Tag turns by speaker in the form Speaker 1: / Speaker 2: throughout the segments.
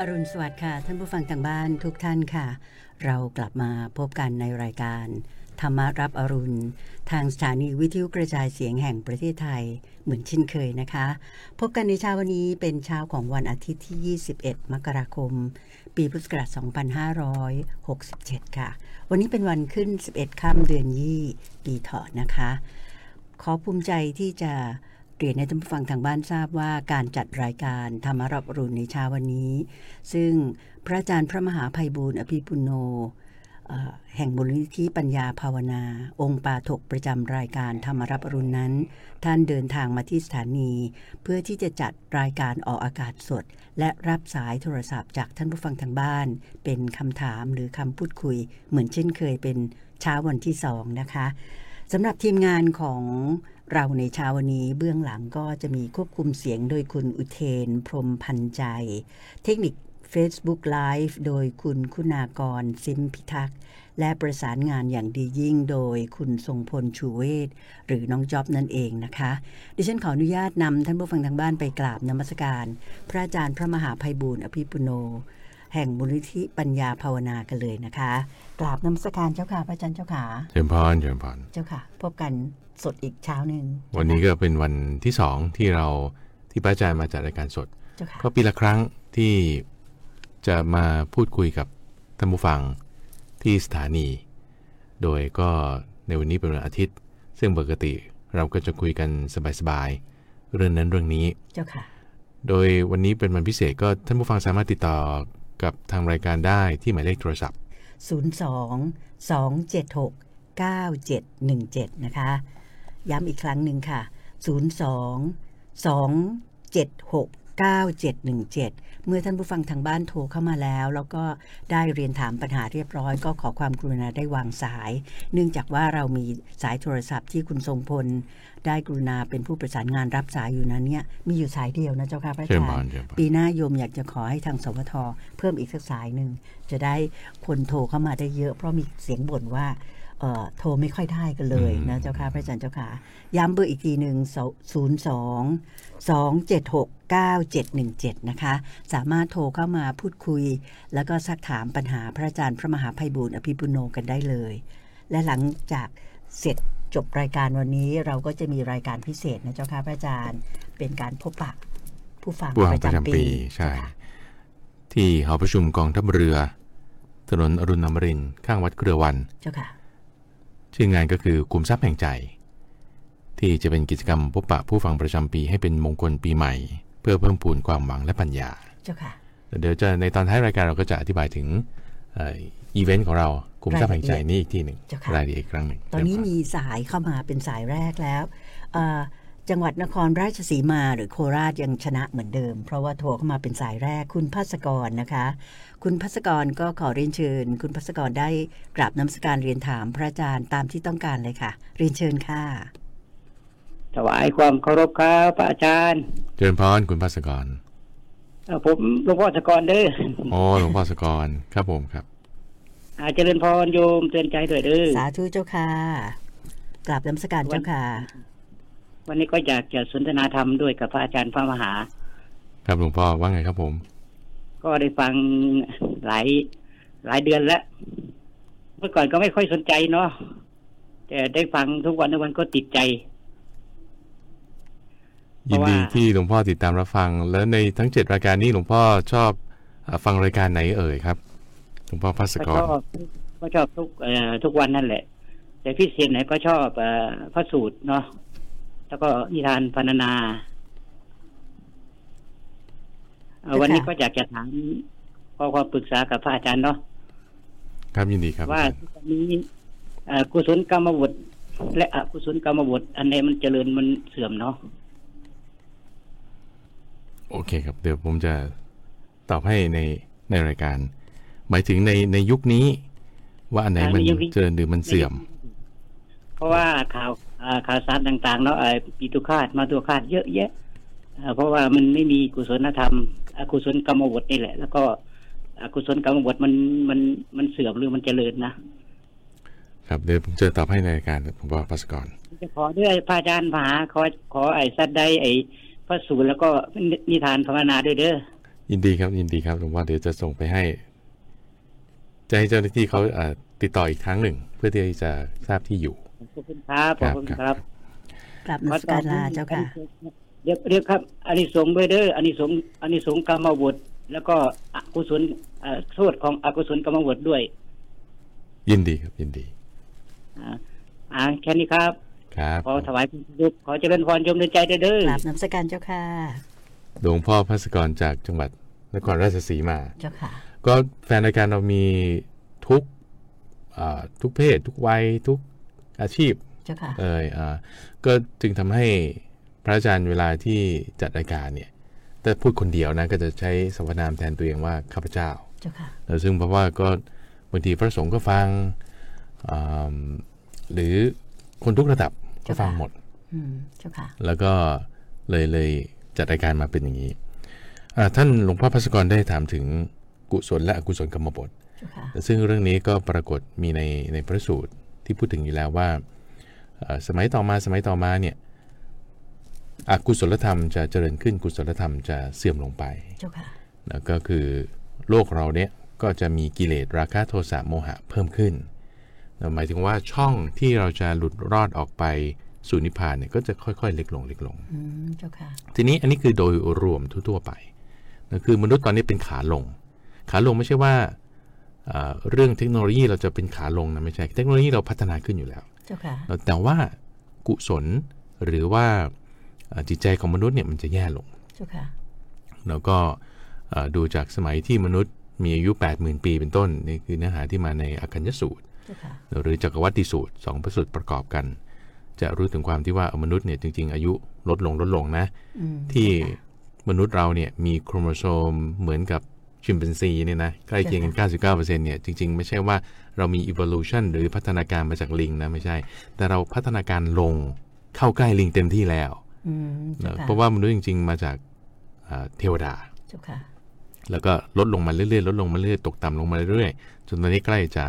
Speaker 1: อรุณสวัสดิ์ค่ะ ท่านผู้ฟังทางบ้านทุกท่านค่ะ เรากลับมาพบกันในรายการ ธรรมารับอรุณ ทางสถานีวิทยุกระจายเสียงแห่งประเทศไทยเหมือนเช่นเคยนะคะ พบกันในเช้าวันนี้เป็นเช้าของวันอาทิตย์ที่ 21 มกราคม ปีพุทธศักราช 2567 ค่ะ วันนี้เป็นวันขึ้น 11 ค่ำเดือนยี่ปีเถาะนะคะ ขอภูมิใจที่จะ เรียนให้ท่านผู้ฟังทางบ้านทราบว่าการจัดรายการธรรมรับรุณในเช้าวันนี้ ซึ่งพระอาจารย์พระมหาภัยบูร์อภิปุโนแห่งมูลนิธิปัญญาภาวนา องค์ปาถกประจำรายการธรรมรับรุณนั้น ท่านเดินทางมาที่สถานี เพื่อที่จะจัดรายการออกอากาศสด และรับสายโทรศัพท์จากท่านผู้ฟังทางบ้าน เป็นคำถามหรือคำพูดคุย เหมือนเช่นเคยเป็นเช้าวันที่สองนะคะสำหรับทีมงานของ เราในเช้าวันนี้เบื้องหลังก็จะมีควบคุมเสียงโดยคุณอุเทน พรหมพันใจ เทคนิค Facebook Live โดยคุณคุณากรซิมพิทักษ์และประสานงานอย่างดียิ่งโดยคุณทรงพลชูเวศหรือน้องจ๊อบนั่นเองนะคะ ดิฉันขออนุญาตนำท่านผู้ฟังทางบ้านไปกราบนมัสการ พระอาจารย์พระมหาภัยบูร์อภิปุโน แห่งมูลนิธิปัญญาภาวนากันเลยนะคะ กราบนมัสการเจ้าค่ะพระอาจารย์เจ้าค่ะ
Speaker 2: เชิญพรเชิญพร
Speaker 1: เจ้าค่ะ พบกัน สดอีกเช้าหนึ่ง
Speaker 2: วันนี้ก็เป็นวันที่สองที่เราที่พระอาจารย์มาจัดรายการสด
Speaker 1: เจ้าค่ะ
Speaker 2: ก็ปีละครั้งที่จะมาพูดคุยกับท่านผู้ฟังที่สถานี โดยก็ในวันนี้เป็นวันอาทิตย์ ซึ่งปกติเราก็จะคุยกันสบายๆเรื่องนั้นเรื่องนี้
Speaker 1: เจ้าค่ะ
Speaker 2: โดยวันนี้เป็นวันพิเศษก็ท่านผู้ฟังสามารถติดต่อกับทางรายการได้ที่หมายเลขโทรศัพท์
Speaker 1: 02 276 9717 นะคะ ย้ำอีกครั้งหนึ่งค่ะ 02 276 9717 เมื่อท่านผู้ฟังทางบ้านโทรเข้ามาแล้ว แล้วก็ได้เรียนถามปัญหาเรียบร้อย ก็ขอความกรุณาได้วางสาย เนื่องจากว่าเรามีสายโทรศัพท์ที่คุณทรงพล ได้กรุณาเป็นผู้ประสานงานรับสายอยู่นั้นเนี่ยมีอยู่สายเดียวนะเจ้าค่ะพระอา
Speaker 2: เชิญ
Speaker 1: จาร
Speaker 2: พร
Speaker 1: ย์
Speaker 2: เชิญพร
Speaker 1: ปีหน้าโยมอยากจะขอให้ทางสวทเพิ่มอีกสักสายหนึ่งจะได้คนโทรเข้ามาได้เยอะ เพราะมีเสียงบ่นว่าเอ่อ โทรไม่ค่อยได้กันเลยนะเจ้าค่ะพระอาจารย์เจ้าค่ะ ย้ำเบอร์อีกทีหนึ่งศูนย์สองสองเจ็ดหกเก้าเจ็ดหนึ่งเจ็ดนะคะ สามารถโทรเข้ามาพูดคุย แล้วก็ซักถามปัญหาพระอาจารย์พระมหาภัยบูร์อภิปุโนกันได้เลย และหลังจากเสร็จจบรายการวันนี้เราก็จะมีรายการพิเศษนะเจ้าค่ะพระอาจารย์ เป็นการพบปะผู้ฟัง
Speaker 2: ผู้ฟัง
Speaker 1: ประ
Speaker 2: ประ
Speaker 1: จำ
Speaker 2: จำ
Speaker 1: ปี
Speaker 2: ปีใช่
Speaker 1: เจ้าค่ะ
Speaker 2: ที่หอประชุมกองทัพเรือ ถนนอรุณอมรินทร์ข้างวัดเครือวัน
Speaker 1: เจ้าค่ะ
Speaker 2: ชื่องานก็คือคุมทรัพย์แห่งใจ ที่จะเป็นกิจกรรมพบปะผู้ฟังประจำปีให้เป็นมงคลปีใหม่ เพื่อเพิ่มพูนความหวังและปัญญา
Speaker 1: เจ้าค่ะ
Speaker 2: เดี๋ยวจะในตอนท้ายรายการเราก็จะอธิบายถึงเอ่ออีเวนต์ของเราคุมทรัพย์แห่งใจนี้อีกที่หนึ่ง
Speaker 1: เจ้าค่ะ
Speaker 2: รายละเอียดอีกครั้งหนึ่ง
Speaker 1: ตอนนี้มีสายเข้ามาเป็นสายแรกแล้วเอ่อจังหวัดนครราชสีมาหรือโคราชยังชนะเหมือนเดิม เพราะว่าโทรเข้ามาเป็นสายแรกคุณพัสกรนะคะ คุณพัสกรก็ขอเรียนเชิญ คุณพัสกรได้กราบน้ำสการเรียนถามพระอาจารย์ตามที่ต้องการเลยค่ะ เรียนเชิญค่ะ
Speaker 3: ถวายความเคารพครับพระอาจารย์
Speaker 2: เจริญพรคุณพัสกร
Speaker 3: เอ่อผมหลวงพ่อสกรเด้อ
Speaker 2: อ๋อหลวงพ่อสกรครับผมครับ
Speaker 3: อาเจริญพรโยมเตือนใจด้วยเด้อ
Speaker 1: สาธุเจ้าค่ะกราบน้ำสการเจ้าค่ะ
Speaker 3: วันนี้ก็อยากจะสนทนาธรรมด้วยกับพระอาจารย์พระมหา
Speaker 2: ครับหลวงพ่อว่าไงครับผม
Speaker 3: ก็ได้ฟังหลายหลายเดือนแล้ว เมื่อก่อนก็ไม่ค่อยสนใจเนาะแต่ได้ฟังทุกวันทุกวันก็ติดใจเพ
Speaker 2: ยิน
Speaker 3: ราะว่า
Speaker 2: ดีที่หลวงพ่อติดตามรับฟัง แล้วในทั้งเจ็ดรายการนี้หลวงพ่อชอบเอ่อฟังรายการไหนเอ่ยครับหลวงพ่อพัส
Speaker 3: ก็
Speaker 2: ก
Speaker 3: ช
Speaker 2: ร
Speaker 3: อบก็ชอบทุกเอ่อทุกวันนั่นแหละ แต่พิเศษไหนก็ชอบเอ่อพระสูตรเนาะแล้วก็นิทานพรรณนาเอ่อ
Speaker 1: เจ้าค่ะ
Speaker 3: วันนี้ก็อยากจะถามขอความปรึกษากับพระอาจารย์เนาะ
Speaker 2: ครับยินดีครับ
Speaker 3: ว่า
Speaker 2: อาจารย์
Speaker 3: ตอนนี้เอ่อกุศลกรรมบทและอกุศลกรรมบทอันไหนมันเจริญมันเสื่อมเนาะ
Speaker 2: โอเคครับ เดี๋ยวผมจะตอบให้ในในรายการ หมายถึงในในยุคนี้ ว่าอันไหนมันเจริญหรือมันเสื่อม
Speaker 3: เพราะว่าข่าวอ่าข่าวสารต่าง ๆ เนาะไอ้ปีตุคาตมาตัวคาตเยอะแยะเอ่อเพราะว่ามันไม่มีกุศลธรรม อกุศลกรรมบทนี่แหละ แล้วก็อกุศลกรรมบทมันมันมันเสื่อมหรือมันเจริญนะครับ
Speaker 2: เดี๋ยวผมจะตอบให้ในรายการผมบอกพัสกร
Speaker 3: จะขอด้วยพระอาจารย์มหาขอขอไอ้สัตว์ใดไอ้พระสูตรแล้วก็นิทานภาวนาด้วยเด้อ
Speaker 2: ยินดีครับยินดีครับหลวงพ่อเดี๋ยวจะส่งไปให้จะให้เจ้าหน้าที่เขาอ่าติดต่ออีกครั้งหนึ่ง เพื่อที่จะทราบที่อยู่
Speaker 3: ขอบคุณครับขอบคุณครับ
Speaker 1: กลับนมัสการลาเจ้าค่ะ
Speaker 3: เรียกเรียกครับอานิสงส์ด้วยเด้ออานิสงส์อานิสงส์กรรมบทแล้วก็อกุศลเอ่อโทษของอกุศลกรรมบทด้วย
Speaker 2: ยินดีครับ ยินดี
Speaker 3: อ่าอ่าแค่นี้ครับ
Speaker 2: ครับ
Speaker 3: ขอถวายคุณยุกขอเจริญพรยมในใจเด้อเด้อก
Speaker 1: ลับนมัสการเจ้าค่ะ
Speaker 2: หลวงพ่อพัสกรจากจังหวัดนครราชสีมา
Speaker 1: เจ้าค่ะ
Speaker 2: ก็แฟนรายการเรามีทุกอ่าทุกเพศ ทุกวัยทุกอาชีพ
Speaker 1: เจ้าค่ะ
Speaker 2: เอยอ่าก็จึงทำให้พ ระอาจารย์เวลาที่จัดรายการเนี่ยแต่พูดคนเดียวนะก็จะใช้สรรพนามแทนตัวเองว่าข้าพเจ้า
Speaker 1: เจ้าค่ะ
Speaker 2: แล้วซึ่งเพราะว่าก็บางทีพระสงฆ์ก็ฟังอ่าหรือคนทุกระดับก็ฟังหมด
Speaker 1: อืมเจ้าค่ะ
Speaker 2: แล้วก็เลยเลยจัดรายการมาเป็นอย่างนี้อ่าท่านหลวงพ่อพัสกรได้ถามถึงกุศลและอกุศลกรรมบท
Speaker 1: เจ้าค่ะ
Speaker 2: ซึ่งเรื่องนี้ก็ปรากฏมีในในพระสูตรที่พูดถึงอยู่แล้วว่าเอ่อสมัยต่อมาสมัยต่อมาเนี่ย อกุศลธรรมจะเจริญขึ้นกุศลธรรมจะเสื่อมลงไป
Speaker 1: เจ้าค่ะ
Speaker 2: นะก็คือโลกเราเนี่ยก็จะมีกิเลสราคะโทสะโมหะเพิ่มขึ้นนะหมายถึงว่าช่องที่เราจะหลุดรอดออกไปสู่นิพพานเนี่ยก็จะค่อยๆ เล็กลงเล็กลง
Speaker 1: อืมเจ้าค่ะ
Speaker 2: ทีนี้อันนี้คือโดยรวมทั่วๆไปนะคือมนุษย์ตอนนี้เป็นขาลง ขาลงไม่ใช่ว่าเอ่อเรื่องเทคโนโลยีเราจะเป็นขาลงนะไม่ใช่ เทคโนโลยีเราพัฒนาขึ้นอยู่แล้ว
Speaker 1: เจ้าค่ะ
Speaker 2: แต่ว่ากุศลหรือว่าเอ่อ จิตใจของมนุษย์เนี่ยมันจะแย่ลง
Speaker 1: เจ้าค่ะ
Speaker 2: แล้วก็เอ่อดูจากสมัยที่มนุษย์มีอายุ 80,000 ปีเป็นต้นนี่คือเนื้อหาที่มาในอคัญญสูตร
Speaker 1: เจ้าค่ะ
Speaker 2: หรือจักรวัติสูตรสองพระสูตรประกอบกัน จะรู้ถึงความที่ว่าเอ่อมนุษย์เนี่ยจริง ๆ อายุลดลงลดลงนะ
Speaker 1: อืม
Speaker 2: ที่มนุษย์เราเนี่ยมีโครโมโซมเหมือนกับชิมเปนซีเนี่ยนะใกล้เคียงกัน 99%เนี่ยจริง ๆ ไม่ใช่ว่าเรามี evolution หรือพัฒนาการมาจากลิงนะไม่ใช่ แต่เราพัฒนาการลงเข้าใกล้ลิงเต็มที่แล้ว
Speaker 1: อืมเจ้า
Speaker 2: นะ
Speaker 1: ค่ะ
Speaker 2: เพราะว่ามนุษย์จริง ๆ มาจากอ่าเทวดา
Speaker 1: เจ้าค่ะ
Speaker 2: แล้วก็ลดลงมาเรื่อยๆลดลงมาเรื่อยๆตกต่ำลงมาเรื่อยๆจนตอนนี้ใกล้จะ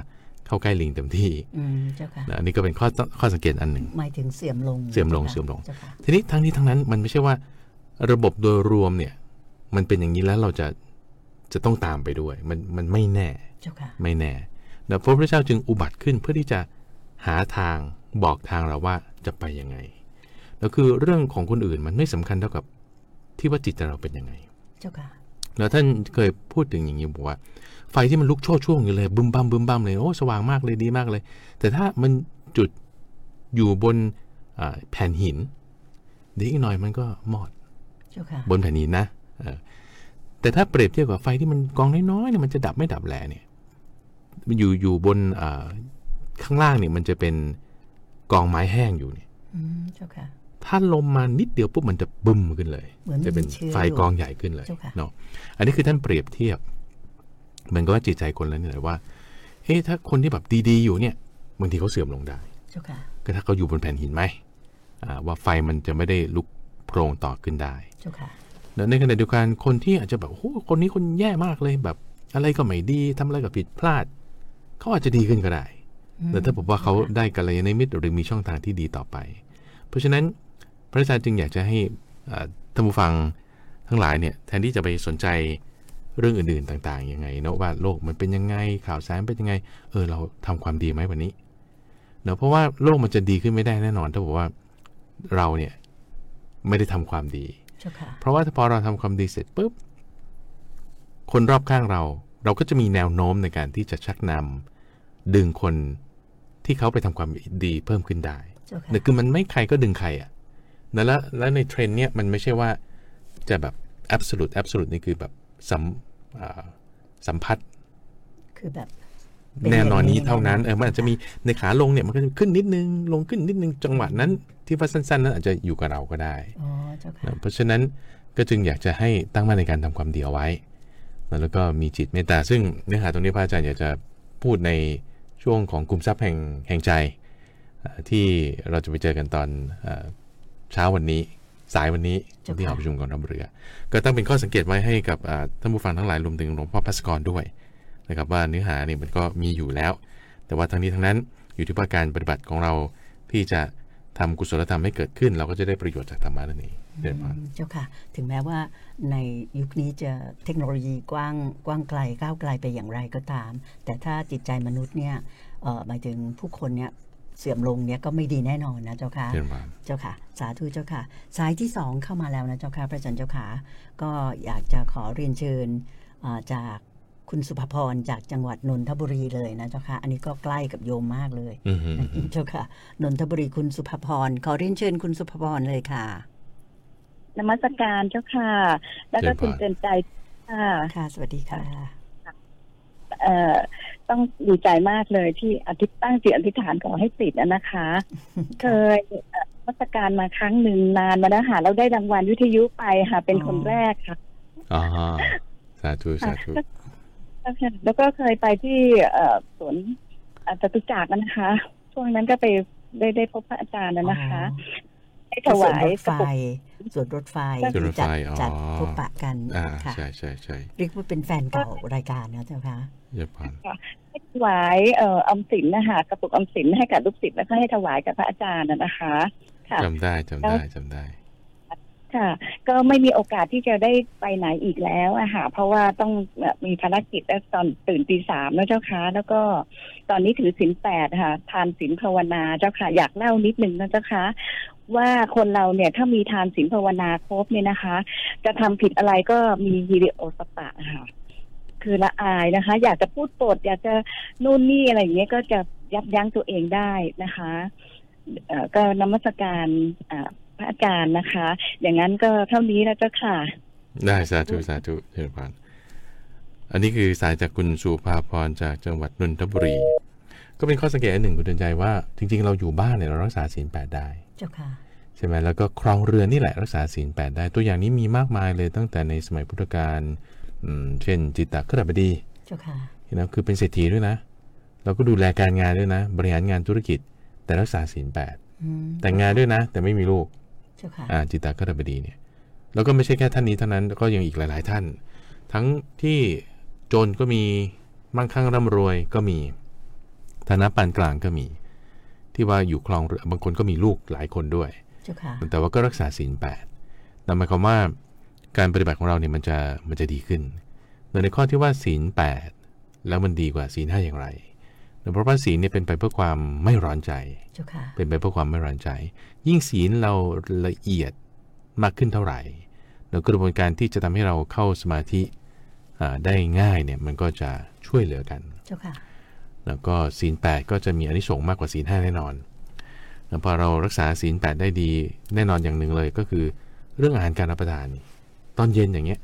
Speaker 2: เข้าใกล้ลิงเต็มที่
Speaker 1: อืมเจ้าค่ะ
Speaker 2: นะอันนี้ก็เป็นข้อข้อสังเกตอันหนึ่ง
Speaker 1: หมายถึงเสื่อมลง
Speaker 2: เสื่อมลง
Speaker 1: จ้าค่ะ
Speaker 2: เสื่อมลง
Speaker 1: เจ้าค่ะ
Speaker 2: ทีนี้ทั้งนี้ทั้งนั้นมันไม่ใช่ว่า ระบบโดยรวมเนี่ย มันเป็นอย่างนี้แล้วเราจะจะต้องตามไปด้วย มันมันไม่แน่
Speaker 1: เจ้าค่ะ
Speaker 2: ไม่แน่นะพระพุทธเจ้าจึงอุบัติขึ้นเพื่อที่จะหาทางบอกทางเราว่าจะไปยังไง แล้วคือเรื่องของคนอื่นมันไม่สำคัญเท่ากับที่ว่าจิตใจเราเป็นยังไง
Speaker 1: เจ้าค่ะ
Speaker 2: แล้วท่านเคยพูดถึงอย่างนี้บอกว่า ไฟที่มันลุกโชดช่วงอยู่เลยบึมบัมบึมบัมเลยโอ้สว่างมากเลยดีมากเลย แต่ถ้ามันจุดอยู่บนอ่าแผ่นหินเดี๋ยวอีกหน่อยมันก็มอด
Speaker 1: เจ้าค่ะ
Speaker 2: บนแผ่นหินนะเออแต่ถ้าเปรียบเทียบกับไฟที่มันกองน้อยๆเนี่ยมันจะดับไม่ดับแหลเนี่ยมันอยู่อยู่บนอ่าข้างล่างเนี่ยมันจะเป็นกองไม้แห้งอยู่เนี่ย
Speaker 1: อืมเจ้าค่ะ
Speaker 2: ถ้าลมมานิดเดียวปุ๊บมันจะบึ้มขึ้นเลย
Speaker 1: เหมือนมี
Speaker 2: จะเป็น
Speaker 1: เชื้อ
Speaker 2: ไฟกองใหญ่ขึ้นเลย
Speaker 1: เจ้าค่ะ
Speaker 2: เนาะอันนี้คือท่านเปรียบเทียบเหมือนกับว่าจิตใจคนแล้วนี่แหละว่าเฮ้ถ้าคนที่แบบดีๆอยู่เนี่ยบางทีเขาเสื่อมลงได้
Speaker 1: เจ้าค่ะ
Speaker 2: ก็ถ้าเขาอยู่บนแผ่นหินไหมอ่าว่าไฟมันจะไม่ได้ลุกโพรงต่อขึ้นได้
Speaker 1: เจ้าค่ะ
Speaker 2: แล้วในขณะเดียวกันคนที่อาจจะแบบโอ้โหคนนี้คนแย่มากเลยแบบ อะไรก็ไม่ดีทำอะไรก็ผิดพลาดเขาอาจจะดีขึ้นก็ได้
Speaker 1: อืม
Speaker 2: แต่ถ้าผมว่าเขาได้กัลยาณมิตรหรือมีช่องทางที่ดีต่อไป เพราะฉะนั้น พระอาจารย์จึงอยากจะให้อ่าท่านผู้ฟังทั้งหลายเนี่ยแทนที่จะไปสนใจเรื่องอื่นๆต่างๆยังไงเนาะว่าโลกมันเป็นยังไงข่าวสารเป็นยังไง เออเราทำความดีไหมวันนี้เนาะเพราะว่าโลกมันจะดีขึ้นไม่ได้แน่นอนถ้าบอกว่าเราเนี่ยไม่ได้ทำความดี
Speaker 1: เจ้าค่ะ
Speaker 2: เพราะว่าถ้าพอเราทำความดีเสร็จปุ๊บคนรอบข้างเรา เราก็จะมีแนวโน้มในการที่จะชักนำดึงคนที่เขาไปทำความดีเพิ่มขึ้นได้
Speaker 1: เจ้าค่ะ
Speaker 2: แต่คือมันไม่ใครก็ดึงใครอะนะ แล้วแล้วในเทรนด์เนี้ยมันไม่ใช่ว่าจะแบบ absolute absolute นี่คือแบบสัมอ่าสัมผัส
Speaker 1: คือแบบเป็น
Speaker 2: แน่นอนนี้
Speaker 1: อย่างนี้
Speaker 2: เท่านั้น
Speaker 1: แน่นอน
Speaker 2: เออมันอาจจะมีในขาลงเนี่ยมันก็จะขึ้นนิดนึงลงขึ้นนิดนึงจังหวะนั้นที่ว่าสั้นๆ นั้นอาจจะอยู่กับเราก็ได้
Speaker 1: อ๋อเจ้าค่ะ
Speaker 2: นะเพราะฉะนั้นก็จึงอยากจะให้ตั้งมั่นในการทำความดีเอาไว้ แล้วก็มีจิตเมตตาซึ่งเนื้อหาตรงนี้พระอาจารย์อยากจะพูดในช่วงของกลุ่มทรัพย์แห่งแห่งใจอ่าที่เราจะไปเจอกันตอนอ่า เช้าวันนี้สายวันนี้
Speaker 1: เจ้าค่ะ
Speaker 2: ที่หอประชุมกองทัพเรือ ก็ตั้งเป็นข้อสังเกตไว้ให้กับอ่าท่านผู้ฟังทั้งหลายรวมถึงหลวงพ่อพัสกรด้วยนะครับว่าเนื้อหาเนี่ยมันก็มีอยู่แล้ว แต่ว่าทั้งนี้ทั้งนั้นอยู่ที่ว่าการปฏิบัติของเราที่จะทำกุศลธรรมให้เกิดขึ้น เราก็จะได้ประโยชน์จากธรรมะนั่นเอง
Speaker 1: อ
Speaker 2: เดินผ่าน
Speaker 1: เจ้าค่ะ ถึงแม้ว่าในยุคนี้จะเทคโนโลยีกว้างกว้างไกลก้าวไกลไปอย่างไรก็ตาม แต่ถ้าจิตใจมนุษย์เนี่ยเอ่อหมายถึงผู้คนเนี่ย เสื่อมลงเนี่ยก็ไม่ดีแน่นอนนะเจ้าค่ะ
Speaker 2: เดินผ่าน
Speaker 1: เจ้าค่ะ สาธุเจ้าค่ะ สายที่สองเข้ามาแล้วนะเจ้าค่ะพระอาจารย์เจ้าค่ะ ก็อยากจะขอเรียนเชิญอ่าจากคุณสุภพรจากจังหวัดนนทบุรีเลยนะเจ้าค่ะ อันนี้ก็ใกล้กับโยมมากเลย
Speaker 2: อืมอืมอืม
Speaker 1: เจ้าค่ะนนทบุรีคุณสุภพรขอเรียนเชิญคุณสุภพรเลยค่ะ
Speaker 4: นมัสการเจ้าค่ะ แล้วก็
Speaker 2: เชิญ
Speaker 4: คุณ
Speaker 2: พร
Speaker 4: เตือนใจค่ะ
Speaker 1: ค่ะ สวัสดีค่ะ
Speaker 4: เอ่อ ต้องดีใจมากเลยที่อธิษตั้งจิตอธิษฐานขอให้ติดอะนะคะ เคยเอ่อนมัสการมาครั้งหนึ่งนานมาแล้วค่ะแล้วได้รางวัลวิทยุไปค่ะ เป็นคน
Speaker 1: อ๋อ
Speaker 4: แรกค่ะ
Speaker 2: อ๋อสาธุสาธุ
Speaker 4: แล้วก็เคยไปที่เอ่อสวนเอ่อจตุจักรนะคะ ช่วงนั้นก็ไปได้ได้พบพระอาจารย์นะนะคะ ให้ถวาย
Speaker 1: ส่วนรถ
Speaker 4: ก
Speaker 1: ไฟ
Speaker 4: ระปุก
Speaker 1: ส่วนรถไฟ
Speaker 2: ส่วนรถ
Speaker 1: จัด
Speaker 2: ไฟอ๋อ
Speaker 1: จัดพบปะกัน
Speaker 2: อ่า
Speaker 1: ค่ะ
Speaker 2: ใช่ใช่ใช่
Speaker 1: เรียกว่าเป็นแฟนเก่ารายการนะเจ้าค่ะ
Speaker 2: เดินผ่าน
Speaker 4: ให้ถวายเอ่อออมสินนะคะกระปุกออมสินให้กับลูกศิษย์แล้วก็ให้ถวายกับพระอาจารย์นะนะคะค่ะ
Speaker 2: จำได้จำได้จำได้
Speaker 4: ค่ะ ก็ไม่มีโอกาสที่จะได้ไปไหนอีกแล้วอะค่ะเพราะว่าต้องมีภารกิจแล้วตอนตื่นตีสามแล้วเจ้าค่ะแล้วก็ตอนนี้ถือศีลแปดค่ะ ทานศีลภาวนาเจ้าค่ะ อยากเล่านิดนึงนะเจ้าค่ะว่าคนเราเนี่ยถ้ามีทานศีลภาวนาครบเนี่ยนะคะ จะทำผิดอะไรก็มีฮิริโอสปะค่ะ คือละอายนะคะ อยากจะพูดปดอยากจะนู่นนี่อะไรอย่างเงี้ยก็จะยับยั้งตัวเองได้นะคะก็นมัสการ พระอาจารย์นะคะ อย่างนั้นก็เท่านี้แล้วเจ้าค่ะ
Speaker 2: ได้สาธุสาธุเดินผ่านอันนี้คือสายจากคุณสุภาพรจากจังหวัดนนทบุรี ก็เป็นข้อสังเกตอันหนึ่งคุณเตือนใจว่า จริง ๆ เราอยู่บ้านเนี่ยเรารักษาศีลแปดได้
Speaker 1: เจ้าค่ะ
Speaker 2: ใช่ไหมแล้วก็ครองเรือนนี่แหละรักษาศีลแปดได้ ตัวอย่างนี้มีมากมายเลยตั้งแต่ในสมัยพุทธกาลอืมเช่น จิตตครบดี
Speaker 1: เจ้าค่ะ
Speaker 2: นะคือเป็นเศรษฐีด้วยนะ เราก็ดูแลการงานด้วยนะ บริหารงานธุรกิจ แต่รักษาศีลแปด
Speaker 1: อืม
Speaker 2: แต่งงานด้วยนะ แต่ไม่มีลูก
Speaker 1: เจ้าค่ะ
Speaker 2: อ่าจิตตครบดีเนี่ยแล้วก็ไม่ใช่แค่ท่านนี้เท่านั้นก็ยังอีกหลาย ๆ ท่าน ทั้งที่จนก็มีมั่งคั่งร่ำรวยก็มีฐานะปานกลางก็มี ที่ว่าอยู่ครองเรือบางคนก็มีลูกหลายคนด้วย
Speaker 1: เจ้าค่ะ
Speaker 2: แต่ว่าก็รักษาศีลแปดนั่นหมายความว่าการปฏิบัติของเราเนี่ยมันจะมันจะดีขึ้นโดยในข้อที่ว่าศีลแปดแล้วมันดีกว่าศีลห้าอย่างไรเพราะว่าศีลเนี่ยเป็นไปเพื่อความไม่ร้อนใจ
Speaker 1: เจ้าค่ะ
Speaker 2: เป็นไปเพื่อความไม่ร้อนใจ ยิ่งศีลเราละเอียดมากขึ้นเท่าไหร่แล้วกระบวนการที่จะทำให้เราเข้าสมาธิอ่าได้ง่ายเนี่ยมันก็จะช่วยเหลือกัน
Speaker 1: เจ้าค่ะ
Speaker 2: แล้วก็ศีลแปดก็จะมีอานิสงส์มากกว่าศีลห้าแน่นอนแล้วพอเรารักษาศีลแปดได้ดีแน่นอนอย่างหนึ่งเลยก็คือ เรื่องอาหารการรับประทาน ตอนเย็นอย่างเงี้ย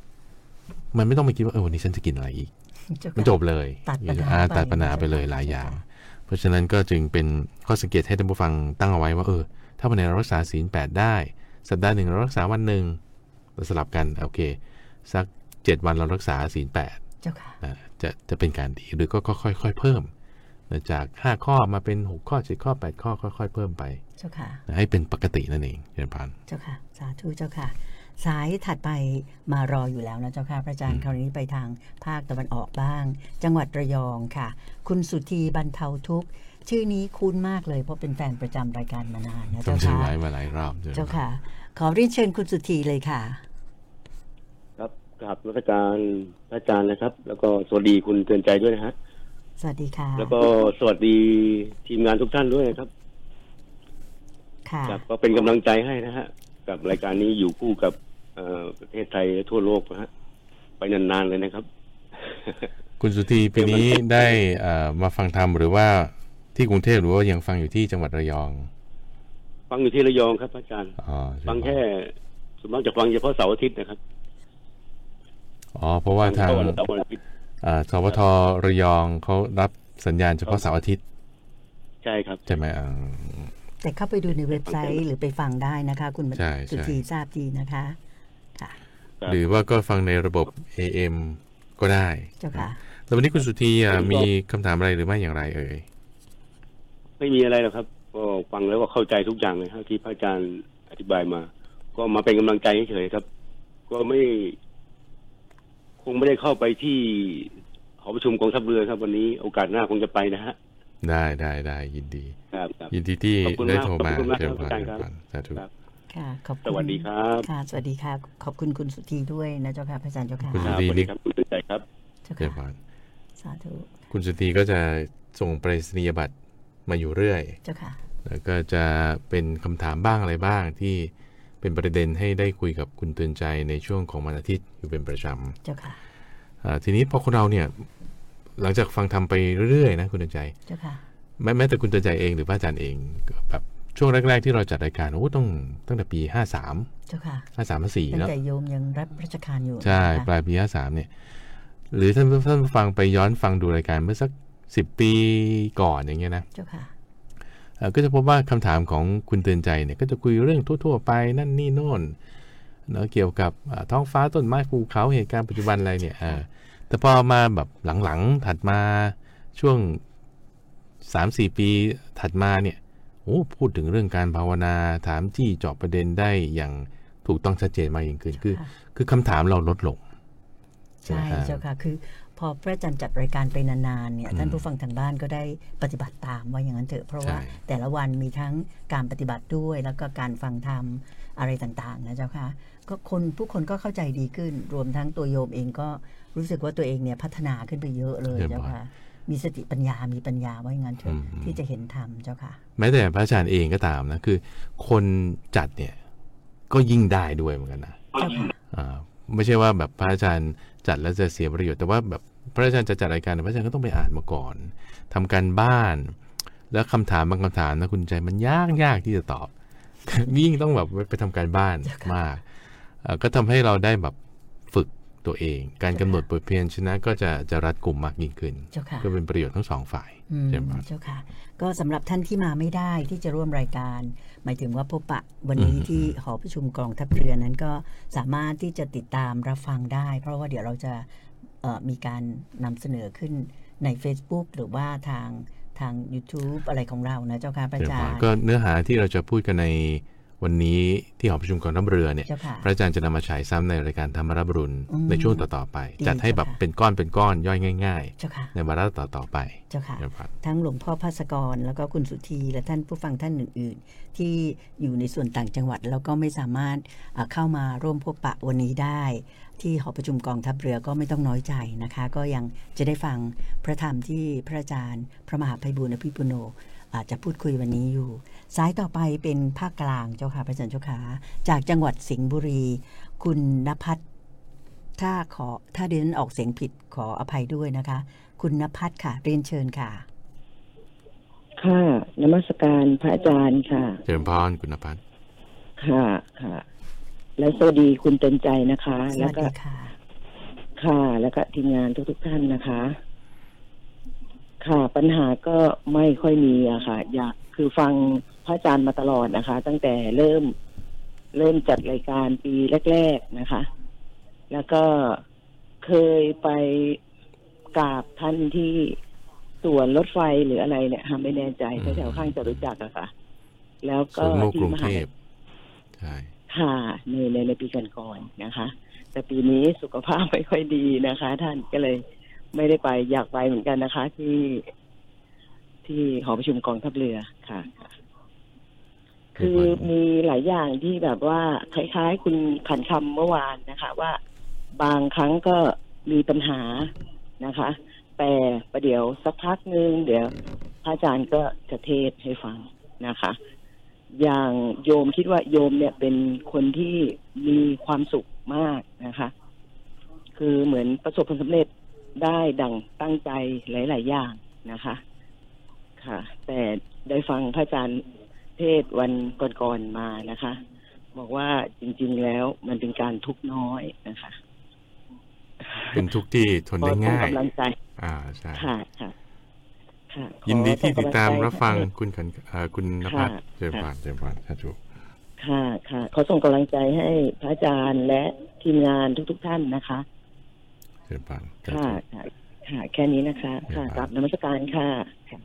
Speaker 2: มันไม่ต้องไปคิดว่าเออวันนี้ฉันจะกินอะไรอีก
Speaker 1: เจ้า
Speaker 2: มัน
Speaker 1: ค่ะ
Speaker 2: จบเลย
Speaker 1: ตัดปัญหา
Speaker 2: อ่
Speaker 1: ไป
Speaker 2: ตัดปัญหาไปเลยหลายอย่าง เพราะฉะนั้นก็จึงเป็นข้อสังเกตให้ท่านผู้ฟังตั้งเอาไว้ว่าเออ ถ้าวันไหนเรารักษาศีลแปดได้ สัปดาห์หนึ่งเรารักษาวันหนึ่งเราสลับกันโอเค สักเจ็ดวันเรารักษาศีลแปด
Speaker 1: เจ้าค่ะ
Speaker 2: อ่าจะจะเป็นการดีหรือก็ค่อยๆเพิ่มนะจาก 5 ข้อมาเป็น 6 ข้อ7ข้อ 8 ข้อค่อยๆเพิ่มไป
Speaker 1: เจ้าค่ะ
Speaker 2: นะให้เป็นปกตินั่นเองเจริญพัน
Speaker 1: เจ้าค่ะ สาธุเจ้าค่ะ สายถัดไปมารออยู่แล้วนะเจ้าค่ะพระอาจารย์คราวนี้ไปทางภาคตะวันออกบ้าง จังหวัดระยองค่ะ คุณสุธีบรรเทาทุกข์ชื่อนี้คุ้นมากเลยเพราะเป็นแฟนประจำรายการมานานนะ
Speaker 2: ต้อ
Speaker 1: เจ้าง
Speaker 2: ชื่อ
Speaker 1: ค่ะ
Speaker 2: ไว้มาหลายรอบจริญพร
Speaker 1: เจ้าค่ะ ขอเรียนเชิญคุณสุธีเลยค่ะ
Speaker 5: ครับกราบรัชการพระอาจารย์นะครับ แล้วก็สวัสดีคุณเตือนใจด้วยนะฮะ
Speaker 1: สวัสดีค่ะ
Speaker 5: แล้วก็สวัสดีทีมงานทุกท่านด้วยนะครับ
Speaker 1: ค่ะ
Speaker 5: ครับก็เป็นกำลังใจให้นะฮะกับรายการนี้อยู่คู่กับ เอ่อประเทศไทยและทั่วโลกนะฮะไปนานๆเลยนะครับ
Speaker 2: คุณสุธีปีนี้ได้เอ่อมาฟังธรรมหรือว่าที่กรุงเทพหรือว่ายังฟังอยู่ที่จังหวัดระยอง
Speaker 5: ฟังอยู่ที่ระยองครับพระอาจารย์
Speaker 2: อ๋อเจริญพร
Speaker 5: ฟังแค่ส่วนมากจะฟังเฉพาะเสาร์อาทิตย์นะครับ
Speaker 2: อ๋อเพราะว่าทาง
Speaker 5: ฟัเฉพะวันเสาร์วันอาทิตย์
Speaker 2: อ่าสวทระยองเขารับสัญญาณเฉพาะเสาร์อาทิตย์
Speaker 5: ใช่ครับ
Speaker 2: ใช่ไหมอ่า
Speaker 1: แต่เข้าไปดูในเว็บไซต์หรือไปฟังได้นะคะ คุณ
Speaker 2: ใช่ใช่
Speaker 1: สุธีทราบดีนะคะค่ะ
Speaker 5: ครับ
Speaker 2: หรือว่าก็ฟังในระบบ AM ก็ได้
Speaker 1: เจ้าค่ะ
Speaker 2: แล้ววันนี้คุณสุธีอะมีคำถามอะไรหรือไม่อย่างไรเอ่ย
Speaker 5: ไม่มีอะไรหรอกครับ ก็ฟังแล้วก็เข้าใจทุกอย่างเลยครับที่พระอาจารย์อธิบายมา ก็มาเป็นกำลังใจเฉยๆครับ ก็ไม่ คงไม่ได้เข้าไปที่หอประชุมกองทัพเรือครับ วันนี้โอกาสหน้าคงจะไปนะฮะ
Speaker 2: ได้ได้ได้ยินดี
Speaker 5: ครับครับ
Speaker 2: ยินดีที่
Speaker 5: ขอบคุณ
Speaker 2: ได้
Speaker 5: มาก
Speaker 2: โทรมา
Speaker 5: ขอบคุณมาก
Speaker 2: เจริญพ
Speaker 5: ครับ
Speaker 2: ร
Speaker 5: อาจารย์ครับ
Speaker 2: สาธุ
Speaker 5: ครับ
Speaker 1: ค่ะขอบคุณ
Speaker 5: สวัสดีครับ
Speaker 1: ค่ะสวัสดีค่ะ ขอบคุณคุณสุธีด้วยนะเจ้าค่ะพระอาจารย์เจ้าค่ะ
Speaker 2: คุณ
Speaker 5: ค
Speaker 2: สุ
Speaker 5: รับ
Speaker 2: ธี
Speaker 5: สวัสดีครับคุณตื่นใจครับ
Speaker 1: เจ้า
Speaker 2: เดี๋ยว
Speaker 1: ค่ะ
Speaker 2: ก่อน
Speaker 1: สาธุ
Speaker 2: คุณสุธีก็จะส่งไปรษณียบัตรมาอยู่เรื่อย
Speaker 1: เจ้าค่ะ
Speaker 2: แล้วก็จะเป็นคำถามบ้างอะไรบ้างที่เป็นประเด็นให้ได้คุยกับคุณเตือนใจในช่วงของวันอาทิตย์อยู่เป็นประจ
Speaker 1: เจ้าค่ะำ
Speaker 2: อ่าทีนี้พอคนเราเนี่ยหลังจากฟังทำไปเรื่อยๆนะคุณเตือนใจ
Speaker 1: เจ้าค่ะ
Speaker 2: แม้แม้แต่คุณเตือนใจเองหรือพระอาจารย์เองก็แบบ ช่วงแรก ๆ ที่เราจัดรายการโอ้ต้องตั้งแต่ปี 53
Speaker 1: เจ้าค่ะ
Speaker 2: 53 54
Speaker 1: ตั้ง
Speaker 2: แล้ว
Speaker 1: แต่โยมยังรับราชการอยู่
Speaker 2: ใช่
Speaker 1: นะคะ
Speaker 2: ปลายปี 53เนี่ยหรือท่านท่านผู้ฟังไปย้อนฟังดูรายการเมื่อสัก 10 ปีก่อนอย่างเงี้ยนะ
Speaker 1: เจ้าค่ะ
Speaker 2: เอ่อก็จะพบว่าคำถามของคุณเตือนใจเนี่ยก็จะคุยเรื่องทั่ว ๆ ไปนั่นนี่โน่นเนาะเกี่ยวกับอ่าท้องฟ้าต้นไม้ภูเขาเหตุการณ์ปัจจุบันอะไรเนี่ยเออแต่พอมาแบบหลังๆถัดมาช่วง 3-4 ปีถัดมาเนี่ย โอ้พูดถึงเรื่องการภาวนาถามจี้เจาะประเด็นได้อย่างถูกต้องชัดเจนมากยิ่งขึ้นคือ
Speaker 1: ค่ะ
Speaker 2: คือคำถามเราลดลง
Speaker 1: ใช่
Speaker 2: อ่า
Speaker 1: เจ้าค่ะคือพอพระอาจารย์จัดรายการไปนานๆเนี่ย
Speaker 2: อืม
Speaker 1: ท่านผู้ฟังทางบ้านก็ได้ปฏิบัติตามว่าอย่างนั้นเถอะเพราะว่า
Speaker 2: ใช่
Speaker 1: แต่ละวันมีทั้งการปฏิบัติด้วยแล้วก็การฟังธรรมอะไรต่างๆนะเจ้าค่ะก็คนผู้คนก็เข้าใจดีขึ้น รวมทั้งตัวโยมเองก็รู้สึกว่าตัวเองเนี่ยพัฒนาขึ้นไปเยอะเลยเจ้าค่ะ มีสติปัญญา มีปัญญาว่าอย่างนั้นเถอะที่จะเห็นธรรมเจ้าค่ะ
Speaker 2: แม้แต่พระอาจารย์เองก็ตามนะคือ คนจัดเนี่ยก็ยิ่งได้ด้วยเหมือนกันนะ
Speaker 1: เจ้าค่ะ
Speaker 2: อ่าไม่ใช่ว่าแบบพระอาจารย์จัดแล้วจะเสียประโยชน์แต่ว่าแบบพระอาจารย์จะจัดรายการพระอาจารย์ก็ต้องไปอ่านมาก่อนทำการบ้าน แล้วคำถามบางคำถามนะคุณใจมันยากยากที่จะตอบยิ่งต้องแบบไปทำการบ้านมากเอ่อก็ทำให้เราได้แบบฝึก ตัวเอง การกำหนดบทเพียนชนะก็จะจะรัดกลุ่มมากยิ่งขึ้น
Speaker 1: เจ้าค่ะ
Speaker 2: ก็เป็นประโยชน์ทั้งสองฝ่าย
Speaker 1: อืม
Speaker 2: ใช่ไหม
Speaker 1: เจ้าค่ะ ก็สำหรับท่านที่มาไม่ได้ที่จะร่วมรายการ หมายถึงว่าพบปะวันนี้
Speaker 2: อืม
Speaker 1: ที่หอประชุมกองทัพเรือนั้นก็สามารถที่จะติดตามรับฟังได้ เพราะว่าเดี๋ยวเราจะเอ่อมีการนำเสนอขึ้นใน Facebook หรือว่าทางทาง YouTube อะไรของเรานะเจ้าค่ะพระอาจารย์
Speaker 2: ก็เนื้อหาที่เราจะพูดกันใน วันนี้ที่หอประชุมกองทัพเรือเนี่ย
Speaker 1: เจ้าค่ะ
Speaker 2: พระอาจารย์จะนำมาฉายซ้ำในรายการธรรมรับรุณ
Speaker 1: อืม
Speaker 2: ในช่วงต่อ ๆ ไป
Speaker 1: ดี
Speaker 2: จัดให้แบบ
Speaker 1: เจ้าค่ะ
Speaker 2: เป็นก้อนเป็นก้อนย่อยง่าย
Speaker 1: เจ้าค่ะ
Speaker 2: ๆในวาระต่อ ๆ ไป
Speaker 1: เจ้าค่ะ
Speaker 2: นะครับ
Speaker 1: ทั้งหลวงพ่อภาสกร แล้วก็คุณสุธีและท่านผู้ฟังท่านอื่น ๆ ที่อยู่ในส่วนต่างจังหวัด แล้วก็ไม่สามารถเอ่อเข้ามาร่วมพบปะวันนี้ได้ ที่หอประชุมกองทัพเรือก็ไม่ต้องน้อยใจนะคะ ก็ยังจะได้ฟังพระธรรมที่พระอาจารย์ พระมหาภัยบุญอภิปุโนอาจจะพูดคุยวันนี้อยู่ สายต่อไปเป็นภาคกลางเจ้าค่ะพระอาจารย์เจ้าค่ะจากจังหวัดสิงห์บุรี คุณนภัทรถ้าขอถ้าเรียนออกเสียงผิดขออภัยด้วยนะคะ คุณนภัทรค่ะ เรียนเชิญค่ะ
Speaker 6: ค่ะนมัสการพระอาจารย์ค่ะ
Speaker 2: เจริญพรคุณนภัส
Speaker 6: ค่ะค่ะ และสวัสดีคุณเต็นใจนะคะ
Speaker 1: ส
Speaker 6: แล้ว
Speaker 1: วัส
Speaker 6: ก็
Speaker 1: ดีค่ะ
Speaker 6: ค่ะ แล้วก็ทีมงานทุกๆท่านนะคะ ค่ะปัญหาก็ไม่ค่อยมีอะค่ะ อยากคือฟัง พระอาจารย์มาตลอดนะคะ ตั้งแต่เริ่มเริ่มจัดรายการปีแรก ๆนะคะ แล้วก็เคยไปกราบท่านที่สวนรถไฟหรืออะไรเนี่ยค่ะไม่แน่ใจแถวๆข้างจตุจักรอะค่ะ แล้ว
Speaker 2: ส
Speaker 6: ก็
Speaker 2: วนโมก
Speaker 6: ที่
Speaker 2: กรุง
Speaker 6: ม
Speaker 2: เท
Speaker 6: หา
Speaker 2: พใช่
Speaker 6: ค่ะในในในปีก่อนๆนะคะ แต่ปีนี้สุขภาพไม่ค่อยดีนะคะ ท่านก็เลยไม่ได้ไปอยากไปเหมือนกันนะคะ ที่ที่หอประชุมกองทัพเรือค่ะ ค่ะคือมีหลายอย่างที่แบบว่าคล้าย ๆ คุณขันคำเมื่อวานนะคะ ว่าบางครั้งก็มีปัญหานะคะ แต่ประเดี๋ยวสักพักหนึ่งเดี๋ยวพระอาจารย์ก็จะเทศให้ฟังนะคะ อย่างโยมคิดว่าโยมเนี่ยเป็นคนที่มีความสุขมากนะคะ คือเหมือนประสบผลสำเร็จได้ดังตั้งใจหลาย ๆ อย่างนะคะ ค่ะ แต่ได้ฟังพระอาจารย์ เทศน์วันก่อนๆมานะคะ บอกว่าจริง ๆ แล้วมันเป็นการทุกข์น้อยนะคะ
Speaker 2: เป็นทุกข์ที่ทนได้
Speaker 6: ก็ส่
Speaker 2: ง่าย
Speaker 6: กำลังใจ
Speaker 2: อ่าใช่
Speaker 6: ค่ะค่ะค่ะขอ
Speaker 2: ยินดีที่
Speaker 6: ส่
Speaker 2: ติ
Speaker 6: ง
Speaker 2: ด
Speaker 6: กำลัง
Speaker 2: ตาม
Speaker 6: ใจ
Speaker 2: รับฟัง
Speaker 6: ให้
Speaker 2: คุณขันเอ่อคุณนภัส
Speaker 6: ค่ะ
Speaker 2: เจริญพรเจริญพรสาธุ
Speaker 6: ค่ะค่ะขอส่งกำลังใจให้พระอาจารย์และทีมงานทุกๆท่านนะคะ
Speaker 2: เจริญพรสา
Speaker 6: ค่ะ
Speaker 2: ธุ
Speaker 6: ค่ะค่ะ แค่นี้นะคะ ค่ะ
Speaker 2: ครับ
Speaker 6: กลับนมัสการค่ะค่ะ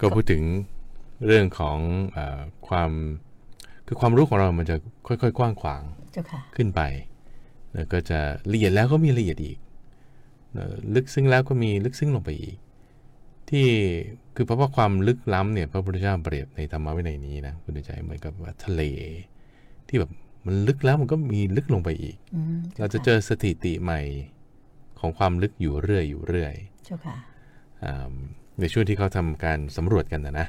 Speaker 2: ก็พูดถึง เรื่องของเออความคือความรู้ของเรามันจะค่อยๆ กว้างขวาง
Speaker 1: เจ้าค่ะ
Speaker 2: ขึ้นไปแล้วก็จะละเอียดแล้วก็มีละเอียดอีกเอ่อลึกซึ้งแล้วก็มีลึกซึ้งลงไปอีก ที่คือเพราะว่าความลึกล้ำเนี่ยพระพุทธเจ้าเปรียบในธรรมะวินัยนี้นะคุณใจเหมือนกับว่าทะเล ที่แบบมันลึกแล้วมันก็มีลึกลงไปอีก
Speaker 1: อืม
Speaker 2: เราจะเจอสถิติใหม่ของความลึกอยู่เรื่อยอยู่เรื่อย
Speaker 1: เจ้าค่ะ
Speaker 2: อ่าในช่วงที่เขาทำการสำรวจกันนะนะ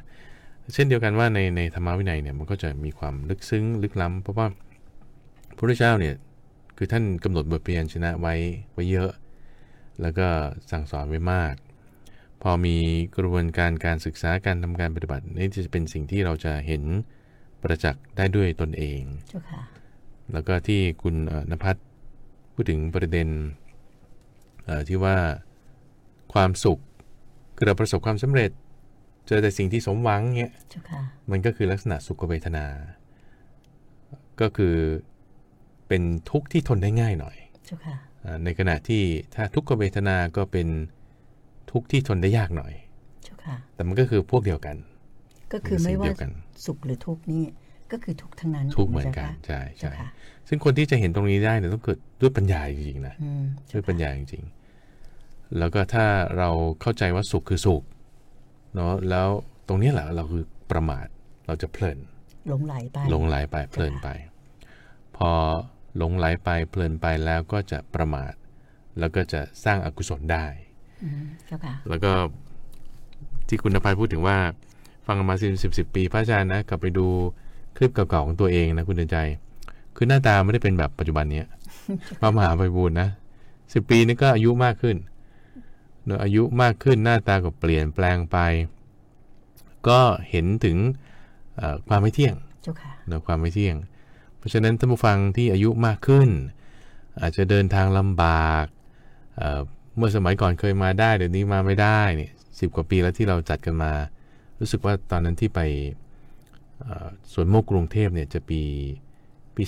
Speaker 2: เช่นเดียวกันว่าในในธรรมวินัยเนี่ยมันก็จะมีความลึกซึ้งลึกล้ำเพราะว่าพระพุทธเจ้าเนี่ยคือท่านกำหนดบทเรียนชนะไว้ไว้เยอะ แล้วก็สั่งสอนไว้มาก พอมีกระบวนการการศึกษาการทำการปฏิบัตินี่จะเป็นสิ่งที่เราจะเห็นประจักษ์ได้ด้วยตนเอง
Speaker 1: เจ้าค่ะ
Speaker 2: แล้วก็ที่คุณเอ่อนภัสพูดถึงประเด็นเอ่อที่ว่าความสุขคือเราประสบความสำเร็จ เจอแต่สิ่งที่สมหวังเงี้ย
Speaker 1: เจ้าค่ะ
Speaker 2: มันก็คือลักษณะสุขเวทนา ก็คือเป็นทุกข์ที่ทนได้ง่ายหน่อย
Speaker 1: เจ้าค่ะ
Speaker 2: อาในขณะที่ถ้าทุกขเวทนาก็เป็นทุกข์ที่ทนได้ยากหน่อย
Speaker 1: เจ้าค่ะ
Speaker 2: แต่มันก็คือพวกเดียวกัน
Speaker 1: ก็คือ
Speaker 2: เป็นสิ่
Speaker 1: ไม่
Speaker 2: ง
Speaker 1: ว่า
Speaker 2: เดียวกัน
Speaker 1: สุขหรือทุกข์นี่ก็คือทุกข์ทั้งนั้น
Speaker 2: ทุกข์เหมือนกัน
Speaker 1: จ้า
Speaker 2: ใช่
Speaker 1: ค่ะ
Speaker 2: ใช่
Speaker 1: เจ้าค่ะ
Speaker 2: ซึ่งคนที่จะเห็นตรงนี้ได้เนี่ยต้องเกิดด้วยปัญญาจริงๆนะ
Speaker 1: อืม
Speaker 2: ด้
Speaker 1: เจ้า
Speaker 2: วยปัญ
Speaker 1: ค่ะ
Speaker 2: ญาจริงๆแล้วก็ถ้าเราเข้าใจว่าสุขคือสุข เนาะแล้วตรงเนี้ยแหละเราคือประมาทเราจะเพลิน
Speaker 1: หลงไหลไป
Speaker 2: หลงไหลไปเพลินไป พอหลงไหลไปเพลินไปแล้วก็จะประมาท แล้วก็จะสร้างอกุศลได้
Speaker 1: อืมเจ้าค่ะ
Speaker 2: แล้วก็ที่คุณนภัยพูดถึงว่า ฟังกันมาสิบสิบสิบปีพระอาจารย์นะกลับไปดูคลิปเก่าๆของตัวเองนะคุณเดินใจ คือหน้าตาไม่ได้เป็นแบบปัจจุบันเนี้ยพระมหาไพบูลย์นะสิบปีนี่ก็อายุมากขึ้นเนอะอายุมากขึ้นหน้าตาก็เปลี่ยนแปลงไป ก็เห็นถึงเอ่อความไม่เที่ยง
Speaker 1: เจ้าค่ะ
Speaker 2: เนอะความไม่เที่ยง เพราะฉะนั้นท่านผู้ฟังที่อายุมากขึ้น อาจจะเดินทางลำบากเอ่อเมื่อสมัยก่อนเคยมาได้เดี๋ยวนี้มาไม่ได้เนี่ยสิบกว่าปีแล้วที่เราจัดกันมา รู้สึกว่าตอนนั้นที่ไปเอ่อสวนโมกกรุงเทพเนี่ยจะปีปี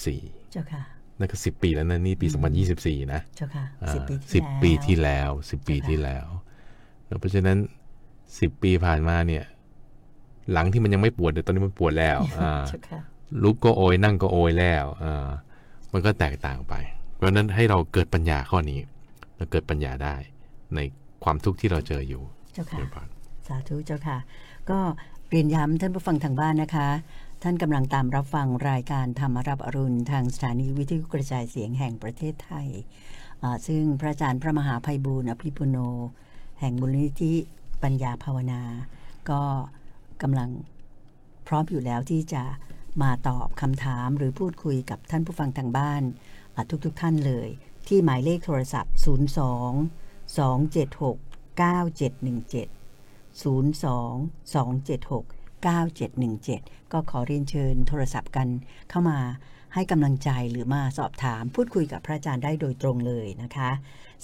Speaker 2: 2014
Speaker 1: เจ้าค่ะ
Speaker 2: นั่นก็10ปีแล้วนะนี่ปี 2024 นะ
Speaker 1: เจ้าค่ะ
Speaker 2: อ่า
Speaker 1: สิบปีที่
Speaker 2: 10
Speaker 1: แล้ว
Speaker 2: ปีที่แล้ว10ปี
Speaker 1: เจ้าค่ะ
Speaker 2: ที่แล้วแล้วเพราะฉะนั้น10ปีผ่านมาเนี่ย หลังที่มันยังไม่ปวดเดี๋ยวตอนนี้มันปวดแล้วอ่า
Speaker 1: เจ้าค่ะ
Speaker 2: ลุกก็โอยนั่งก็โอยแล้วอ่ามันก็แตกต่างไป เพราะฉะนั้นให้เราเกิดปัญญาข้อนี้ เราเกิดปัญญาได้ในความทุกข์ที่เราเจออยู่
Speaker 1: เจ้าค่ะ
Speaker 2: เดี๋ยวก่อน
Speaker 1: สาธุเจ้าค่ะ ก็เรียนย้ำท่านผู้ฟังทางบ้านนะคะ ท่านกำลังตามรับฟังรายการธรรมรับอรุณ ทางสถานีวิทยุกระจายเสียงแห่งประเทศไทย ซึ่งพระอาจารย์พระมหาภัยบูร์อภิปุโน แห่งมูลนิธิปัญญาภาวนา ก็กำลังพร้อมอยู่แล้วที่จะมาตอบคำถามหรือพูดคุยกับท่านผู้ฟังทางบ้านทุกๆทท่านเลย ที่หมายเลขโทรศัพท์ 02 276 9717 02-276-9717 ก็ขอเรียนเชิญโทรศัพท์กันเข้ามาให้กำลังใจหรือมาสอบถามพูดคุยกับพระอาจารย์ได้โดยตรงเลยนะคะ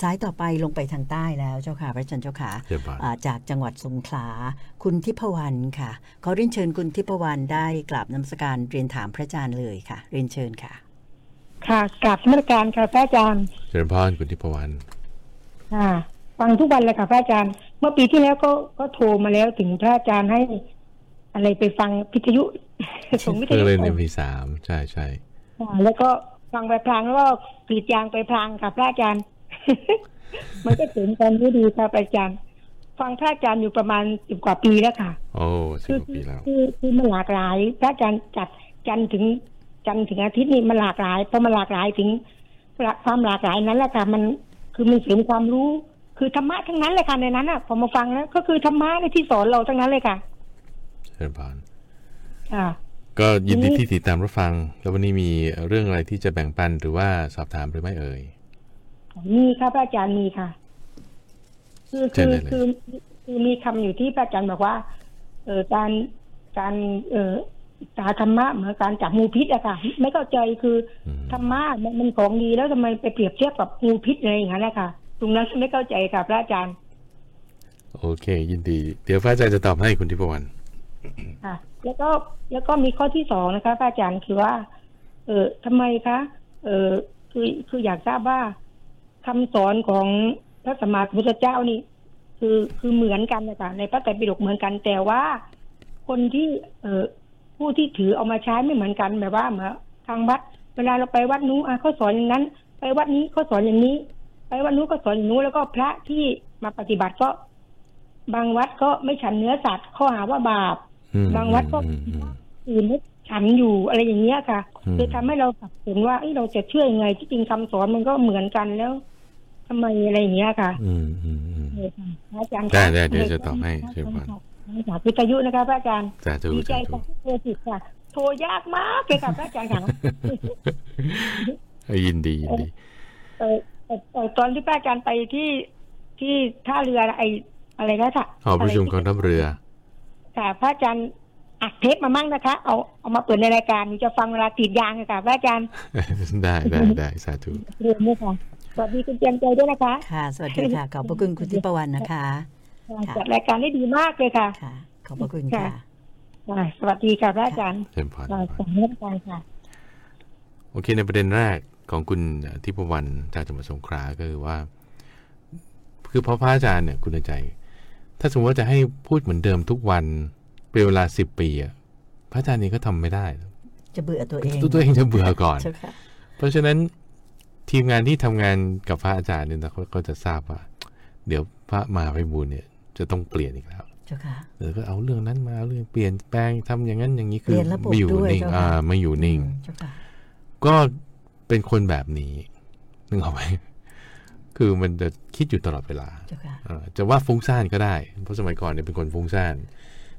Speaker 1: สายต่อไปลงไปทางใต้แล้วเจ้าค่ะ พระอาจารย์เจ้าค่ะ
Speaker 2: เดี๋ยวก่อน
Speaker 1: อ่าจากจังหวัดสงขลาคุณทิพวรรณค่ะ ขอเรียนเชิญคุณทิพวรรณได้กราบนมัสการเรียนถามพระอาจารย์เลยค่ะ เรียนเชิญค่ะ
Speaker 7: ค่ะกราบธรรมการค่ะพระอาจารย์
Speaker 2: เจริญพรคุณทิพวรรณ
Speaker 7: ค่ะฟังทุกวันเลยค่ะพระอาจารย์ เมื่อปีที่แล้วก็ก็โทรมาแล้วถึงพระอาจารย์ให้ อะไรไปฟังวิทยุส่งวิท
Speaker 2: เพื่
Speaker 7: ยุ
Speaker 2: อเล่น
Speaker 7: ไป
Speaker 2: MP3 ใช่ใช่
Speaker 7: ค่ะแล้วก็ฟังไปพลางแล้วก็กรีดยางไปพลางค่ะพระอาจารย์มันก็ถึงกันที่ดีค่ะพระอาจารย์ ฟังพระอาจารย์อยู่ประมาณสิบกว่าปีแล้วค่ะ
Speaker 2: โอ้สิ
Speaker 7: คื
Speaker 2: บกว่าปีแล้ว
Speaker 7: คือคือมันหลากหลาย พระอาจารย์จัดจันทร์ถึงจันทร์ถึงอาทิตย์นี่มันหลากหลายเพราะมันหลากหลายถึงความหลากหลายนั้นแหละค่ะมันคือมันเสริมความรู้ คือธรรมะทั้งนั้นเลยค่ะในนั้นอะพอมาฟังแล้วก็คือธรรมะในที่สอนเราทั้งนั้นเลยค่ะ
Speaker 2: เจริญพร
Speaker 7: ค่ะ
Speaker 2: ก็ยินดี
Speaker 7: นี่
Speaker 2: ที่ติดตามรับฟัง แล้ววันนี้มีเรื่องอะไรที่จะแบ่งปันหรือว่าสอบถามหรือไม่เอ่ย
Speaker 7: มีค่ะพระอาจารย์มีค่ะ คือ
Speaker 2: เชิ
Speaker 7: คื
Speaker 2: ญ
Speaker 7: อ
Speaker 2: ได้เลย
Speaker 7: คือคือมีคำอยู่ที่พระอาจารย์บอกว่า เออการการเออตาธรรมะเหมือนการจับงูพิษอะค่ะ ไม่เข้าใจคือ
Speaker 2: อืม
Speaker 7: ธรรมะมันมันของดีแล้วทำไมไปเปรียบเทียบกับงูพิษอะไรอย่างนั้นนะคะตรงนั้นไม่เข้าใจค่ะพระอาจารย์
Speaker 2: โอเค ยินดี เดี๋ยวพระอาจารย์จะตอบให้คุณทิพวรรณ
Speaker 7: ค่ะ แล้วก็แล้วก็มีข้อที่สองนะคะพระอาจารย์คือว่า เออทำไมคะ เออคือคืออยากทราบว่าคำสอนของพระสมมาสัมพุทธเจ้านี่ คือคือเหมือนกันนะคะในพระไตรปิฎกเหมือนกัน แต่ว่าคนที่ เออผู้ที่ถือเอามาใช้ไม่เหมือนกันแบบว่าเหมือนทางวัด เวลาเราไปวัดนู้นเขาสอนอย่างนั้น ไปวัดนี้เขาสอนอย่างนี้ ไปวัดนู้นก็สอนอย่างนู้นแล้วก็พระที่มาปฏิบัติก็บางวัดก็ไม่ฉันเนื้อสัตว์ข้อหาว่าบาป บางวัดก็
Speaker 2: อืมอืม
Speaker 7: อื่นไม่ฉันอยู่อะไรอย่างเงี้ยค่ะ
Speaker 2: อืม
Speaker 7: คือทำให้เราสับสนว่าเอ้ยเราจะเชื่อยังไงที่จริงคำสอนมันก็เหมือนกันแล้วทำไมอะไรอย่างเงี้ยค่ะ
Speaker 2: อืมอืมอืม
Speaker 7: เออค่ะพระอาจารย์
Speaker 2: ได้ได้เดี๋ยวจะตอบให้เชิญพร
Speaker 7: จากวิทยุนะคะพระอาจารย์
Speaker 2: สาธุ
Speaker 7: ดีใจ
Speaker 2: สาธุ
Speaker 7: ค่ะที่โทรติดค่ะ โทรยากมากเลยค่ะพระอาจารย์ค่ะ
Speaker 2: ยินดียินดี
Speaker 7: เออเอ่อเอ่อตอนที่พระอาจารย์ไปที่ที่ท่าเรือไออะไรนะค่ะ
Speaker 2: หอประชุมกองทัพเรือ
Speaker 7: ค่ะพระอาจารย์อัดเทปมามั่งนะคะ เอาเอามาเปิดในรายการหนูจะฟังเวลากรีดยางอะค่ะพระอาจารย์
Speaker 2: ได้ได้ได้สาธุ
Speaker 7: เรียนด้วยค่ะสวัสดีคุณเจียมใจด้วยนะคะ
Speaker 1: ค่ะ สวัสดีค่ะ ขอบพระคุณคุณทิพวรรณนะคะค่ะ
Speaker 7: จัดรายการได้ดีมากเลยค่ะ
Speaker 1: ค่ะขอบพระคุณค่ะ
Speaker 7: ค่ะ สวัสดีค่ะพระอาจารย์
Speaker 2: เชิญพร
Speaker 7: ค่ะสวัสดีค่ะค่ะ
Speaker 2: โอเค ในประเด็นแรกของคุณทิพวรรณจากจังหวัดสงขลาก็คือว่า คือพอพระอาจารย์เนี่ยคุณใจ ถ้าสมมติว่าจะให้พูดเหมือนเดิมทุกวันเป็นเวลาสิบปีอะพระอาจารย์นี่ก็ทำไม่ได้
Speaker 1: จะเบื่อตัวเอง
Speaker 2: ตัวตัวเองจะเบื่อก่อน
Speaker 1: เจ้าค่ะ
Speaker 2: เพราะฉะนั้นทีมงานที่ทำงานกับพระอาจารย์เนี่ยนะเขาก็จะทราบว่า เดี๋ยวพระมหาไพบูลย์เนี่ย จะต้องเปลี่ยนอีกแล้ว
Speaker 1: เจ้าค่ะ
Speaker 2: เดี๋ยวก็เอาเรื่องนั้นมาเอาเรื่องเปลี่ยนแปลงทำอย่างนั้นอย่างนี้คื
Speaker 1: เป
Speaker 2: อ
Speaker 1: ลี่ยนระบบ
Speaker 2: ไม่อยู่
Speaker 1: ด้วย
Speaker 2: นิ่ง
Speaker 1: เจ้าค่ะ
Speaker 2: อ่าไม่อยู่นิ่ง
Speaker 1: อืมเจ้าค่ะ
Speaker 2: ก็เป็นคนแบบนี้นึกออกไหม คือมันจะคิดอยู่ตลอดเวลา
Speaker 1: เจ้าค่ะ
Speaker 2: เอ่อจะว่าฟุ้งซ่านก็ได้ เพราะสมัยก่อนเนี่ยเป็นคนฟุ้งซ่าน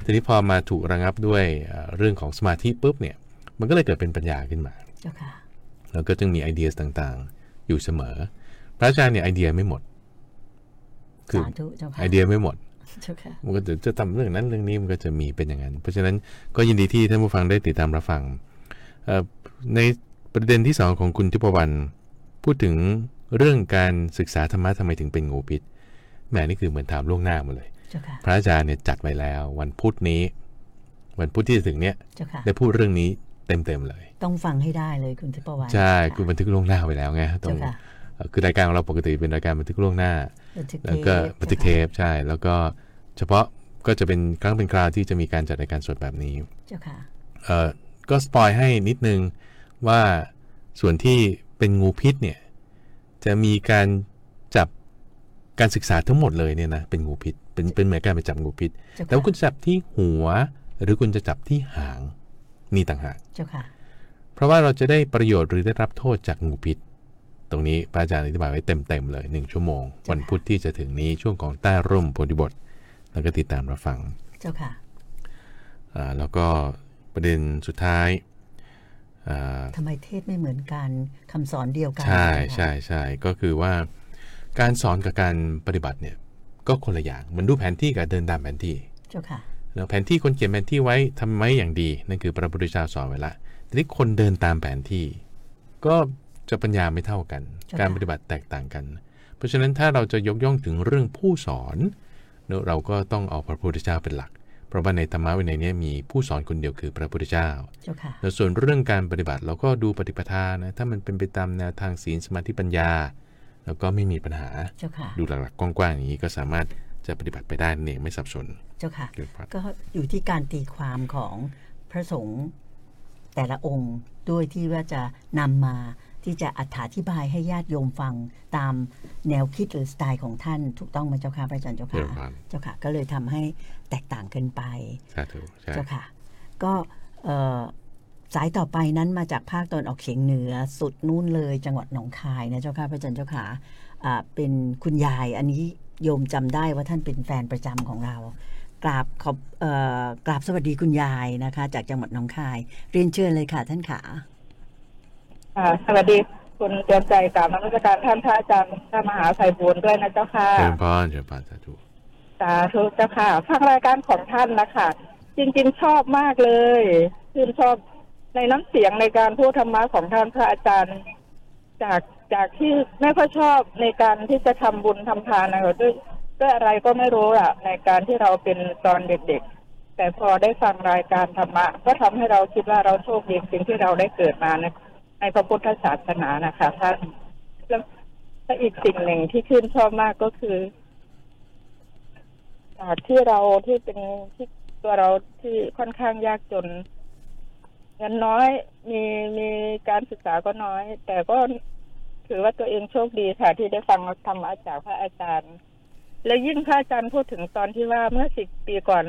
Speaker 2: ทีนี้พอมาถูกระงับด้วยเอ่อเรื่องของสมาธิปุ๊บเนี่ย มันก็เลยเกิดเป็นปัญญาขึ้นมา
Speaker 1: เจ้าค่ะ
Speaker 2: แล้วก็จึงมีไอเดียต่างๆ อยู่เสมอ พระอาจารย์เนี่ยไอเดียไม่หมด คือ
Speaker 1: สาธุเจ้าค่ะ
Speaker 2: ไอเดียไม่หมด
Speaker 1: เจ้าค่ะ
Speaker 2: มันก็จะจะทำเรื่องนั้นเรื่องนี้มันก็จะมีเป็นอย่างนั้น เพราะฉะนั้นก็ยินดีที่ท่านผู้ฟังได้ติดตามรับฟังเอ่อในประเด็นที่สองของคุณทิพวรรณพูดถึง เรื่องการศึกษาธรรมะทำไมถึงเป็นงูพิษแหมนี่คือเหมือนถามล่วงหน้าหมาเลย
Speaker 1: เจ้าค่ะ
Speaker 2: พระอาจารย์เนี่ยจัดไว้แล้ว วันพุธนี้ วันพุธที่จะถึงเนี้ย
Speaker 1: เจ้าค่ะ
Speaker 2: ได้พูดเรื่องนี้เต็มๆเลย
Speaker 1: ต้องฟังให้ได้เลยคุณทิพวรรณ
Speaker 2: ใช่ะคือบันทึกล่วงหน้าไว้แล้วไงตร
Speaker 1: เจ้างค่ะ
Speaker 2: เอ่อคือรายการของเราปกติเป็นรายการบันทึกล่วงหน้า
Speaker 1: บันทึก
Speaker 2: แล้วก็
Speaker 1: ทป
Speaker 2: บันทึกเทปใช่ แล้วก็เฉพาะก็จะเป็นครั้งเป็นคราวที่จะมีการจัดรายการสดแบบนี้
Speaker 1: เจ้าค่ะ
Speaker 2: เอ่อก็สปอยให้นิดนึงว่าส่วนที่เป็นงูพิษเนี่ย จะมีการจับการศึกษาทั้งหมดเลยเนี่ยนะเป็นงูพิษ เป็นเป็นเหมือนการไปจับงูพิษ
Speaker 1: เจ้าค่ะ
Speaker 2: แต่ว่าคุณจะจับที่หัว หรือคุณจะจับที่หางนี่ต่างหาก
Speaker 1: เจ้าค่ะ
Speaker 2: เพราะว่าเราจะได้ประโยชน์หรือได้รับโทษจากงูพิษ ตรงนี้พระอาจารย์อธิบายไว้เต็มๆเลยหนึ่งชั่วโมง วันพุธที่จะถึงนี้ช่วงของใต้ร่มโพธิบทแล้วก็ติดตามรับฟัง
Speaker 1: เจ้าค่ะ
Speaker 2: อ่าแล้วก็ประเด็นสุดท้ายอ่า
Speaker 1: ทำไมเทศไม่เหมือนกันคำสอนเดียวกัน
Speaker 2: ใช่
Speaker 1: เจ้าค่ะ
Speaker 2: ใช่ใช่ก็คือว่าการสอนกับการปฏิบัติเนี่ยก็คนละอย่างเหมันดูแผนที่กับเดินตามแผนที่
Speaker 1: เจ้าค่ะ
Speaker 2: แล้วแผนที่คนเขียนแผนที่ไว้ทำไว้อย่างดีนั่นคือพระพุทธเจ้าสอนไว้ละทีนี้คนเดินตามแผนที่ ก็จะปัญญาไม่เท่ากัน
Speaker 1: ใช่ค่ะ
Speaker 2: การปฏิบัติแตกต่างกัน เพราะฉะนั้นถ้าเราจะยกย่องถึงเรื่องผู้สอนเนอะเราก็ต้องเอาพระพุทธเจ้าเป็นหลัก เพราะว่าในธรรมะวินัยเนี้มีผู้สอนคนเดียวคือพระพุทธเจ้า
Speaker 1: เจ้าค่ะ
Speaker 2: แล้วส่วนเรื่องการปฏิบัติเราก็ดูปฏิปทานะถ้ามันเป็นไปตามแนวทางศีลสมาธิปัญญา แล้วก็ไม่มีปัญหา
Speaker 1: เจ้าค่ะ
Speaker 2: ดูหลักๆกว้างๆอย่างนี้ก็สามารถจะปฏิบัติไปได้นั่นเองไม่สับสน
Speaker 1: เจ้าค่ะ
Speaker 2: เกิดพระ
Speaker 1: ก็อยู่ที่การตีความของพระสงฆ์แต่ละองค์ด้วยที่ว่าจะนำมาที่จะอธิบายให้ญาติโยมฟังตามแนวคิดหรือสไตล์ของท่านถูกต้องไหมเจ้าค่ะพระอาจารย์เจ้า
Speaker 2: เกิด
Speaker 1: ค่ะ
Speaker 2: พระ
Speaker 1: เจ้าค่ะ ก็เลยทำให้ แตกต่างกันไป
Speaker 2: สาธุใช่
Speaker 1: เจ้าค่ะ ก็เอ่อสายต่อไปนั้นมาจากภาคตะวันออกเฉียงเหนือสุดนู่นเลย จังหวัดหนองคายนะเจ้าค่ะพระอาจารย์เจ้าค่ะอ่าเป็นคุณยายอันนี้โยมจำได้ว่าท่านเป็นแฟนประจำของเรา กราบขอบเอ่อกราบสวัสดีคุณยายนะคะ จากจังหวัดหนองคาย เรียนเชิญเลยค่ะท่านขา
Speaker 4: อ่าสวัสดีคุณเตรียมใจกราบนมัสการท่านพระอาจารย์พระมหาไพบูลย์ด้วยนะเจ้าค่ะ
Speaker 2: เชิญพรเชิญพรสาธุ
Speaker 4: สาธุเจ้าค่ะฟังรายการของท่านนะคะจริงๆชอบมากเลยชื่นชอบในน้ำเสียงในการพูดธรรมะของท่านพระอาจารย์ จากจากที่ไม่ค่อยชอบในการที่จะทำบุญทำทานนะคะด้วยด้วยอะไรก็ไม่รู้อะในการที่เราเป็นตอนเด็กๆ แต่พอได้ฟังรายการธรรมะ ก็ทำให้เราคิดว่าเราโชคดีสิ่งที่เราได้เกิดมาในในพระพุทธศาสนานะคะท่านแล้วอีกสิ่งหนึ่งที่ชื่นชอบมากก็คือ ที่เราที่เป็นที่ตัวเราที่ค่อนข้างยากจนเงินน้อยมีมีการศึกษาก็น้อย แต่ก็ถือว่าตัวเองโชคดีค่ะ ที่ได้ฟังธรรมะจากพระอาจารย์
Speaker 8: แล้วยิ่งพระอาจารย์พูดถึงตอนที่ว่าเมื่อสิบปีก่อน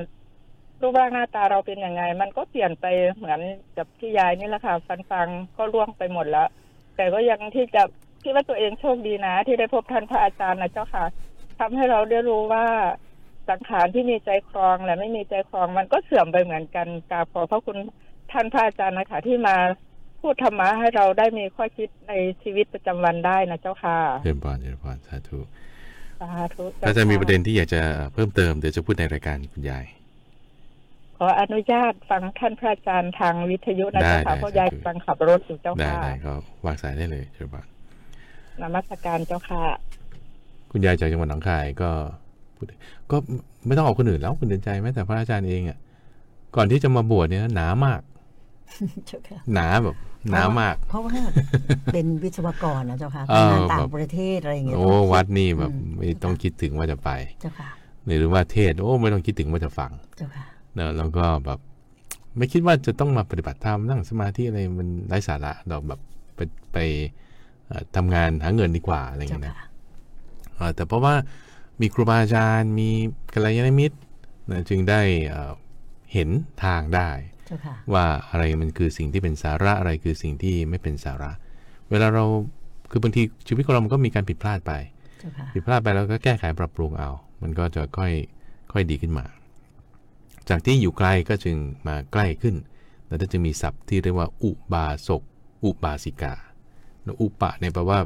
Speaker 8: รูปร่างหน้าตาเราเป็นยังไง มันก็เปลี่ยนไปเหมือนกับที่ยายนี่แหละค่ะ ฟันฟังก็ล่วงไปหมดแล้ว แต่ก็ยังที่จะคิดว่าตัวเองโชคดีนะ ที่ได้พบท่านพระอาจารย์นะเจ้าค่ะทำให้เราได้รู้ว่า สังขารที่มีใจครองและไม่มีใจครองมันก็เสื่อมไปเหมือนกันกราบขอพระคุณท่านพระอาจารย์นะคะที่มาพูดธรรมะให้เราได้มีข้อคิดในชีวิตประจำวันได้นะเจ้าค่ะ
Speaker 2: เชิญพรเชิญพรสาธุ
Speaker 8: สาธุ
Speaker 2: ถ้าจะมีประเด็น
Speaker 8: จ้ค่
Speaker 2: ที่อยากจะเพิ่มเติมเดี๋ยวจะพูดในรายการคุณยาย
Speaker 8: ขออนุญาตฟังท่านพระอาจารย์ทางวิทยุนะ
Speaker 2: ได้
Speaker 8: เจ้าค่ะ
Speaker 2: ได้
Speaker 8: เพราะยาย
Speaker 2: สาธุ
Speaker 8: กำลังขับรถอยู่เจ้า
Speaker 2: ได้
Speaker 8: ค่ะ
Speaker 2: ได้ก็วางสายได้เลยเชิญพร
Speaker 8: นมัสการเจ้าค่ะ
Speaker 2: คุณยายจากจังหวัดหนองคายก็ พูดก็ไม่ต้องเอาคนอื่นแล้วคุณเดินใจแม้แต่พระอาจารย์เองอะก่อนที่จะมาบวชเนี่ยหนามาก
Speaker 1: เจ้าค่ะ
Speaker 2: หนาแบบหนามาก
Speaker 1: เพราะว่าเป็นวิศวกรนะเจ้าค่ะ
Speaker 2: เอ
Speaker 1: ไป
Speaker 2: อ
Speaker 1: งานต่า
Speaker 2: แบ
Speaker 1: ง
Speaker 2: บ
Speaker 1: ประเทศอะไรอย่างเงี้ย
Speaker 2: โอ้วัดนี่แบบ
Speaker 1: อืม
Speaker 2: ไม่ต้องคิดถึงว่าจะไป
Speaker 1: เจ้าค่ะ
Speaker 2: หรือว่าเทศน์โอ้ไม่ต้องคิดถึงว่าจะฟัง
Speaker 1: เจ้าค่ะ
Speaker 2: เนอะแล้วก็แบบ ไม่คิดว่าจะต้องมาปฏิบัติธรรมนั่งสมาธิอะไรมันไร้สาระเราแบบไปไปเอ่อทำงานหาเงินดีกว่าอะไรอย่าง
Speaker 1: เจ้า
Speaker 2: เงี้ยนะ
Speaker 1: ค่ะ
Speaker 2: เอ่อแต่เพราะว่า มีครูบาอาจารย์ มีกัลยาณมิตรนะจึงได้เอ่อเห็นทางได้
Speaker 1: เจ้าค่ะ
Speaker 2: ว่าอะไรมันคือสิ่งที่เป็นสาระอะไรคือสิ่งที่ไม่เป็นสาระ เวลาเราคือบางทีชีวิตของเรามันก็มีการผิดพลาดไป
Speaker 1: เจ้าค่ะ
Speaker 2: ผิดพลาดไปแล้วก็แก้ไขปรับปรุงเอา มันก็จะค่อยค่อยดีขึ้นมา จากที่อยู่ไกลก็จึงมาใกล้ขึ้น แล้วก็จะมีศัพท์ที่เรียกว่า อุบาสกอุบาสิกาแล้วอุปะเนี่ยแปลว่า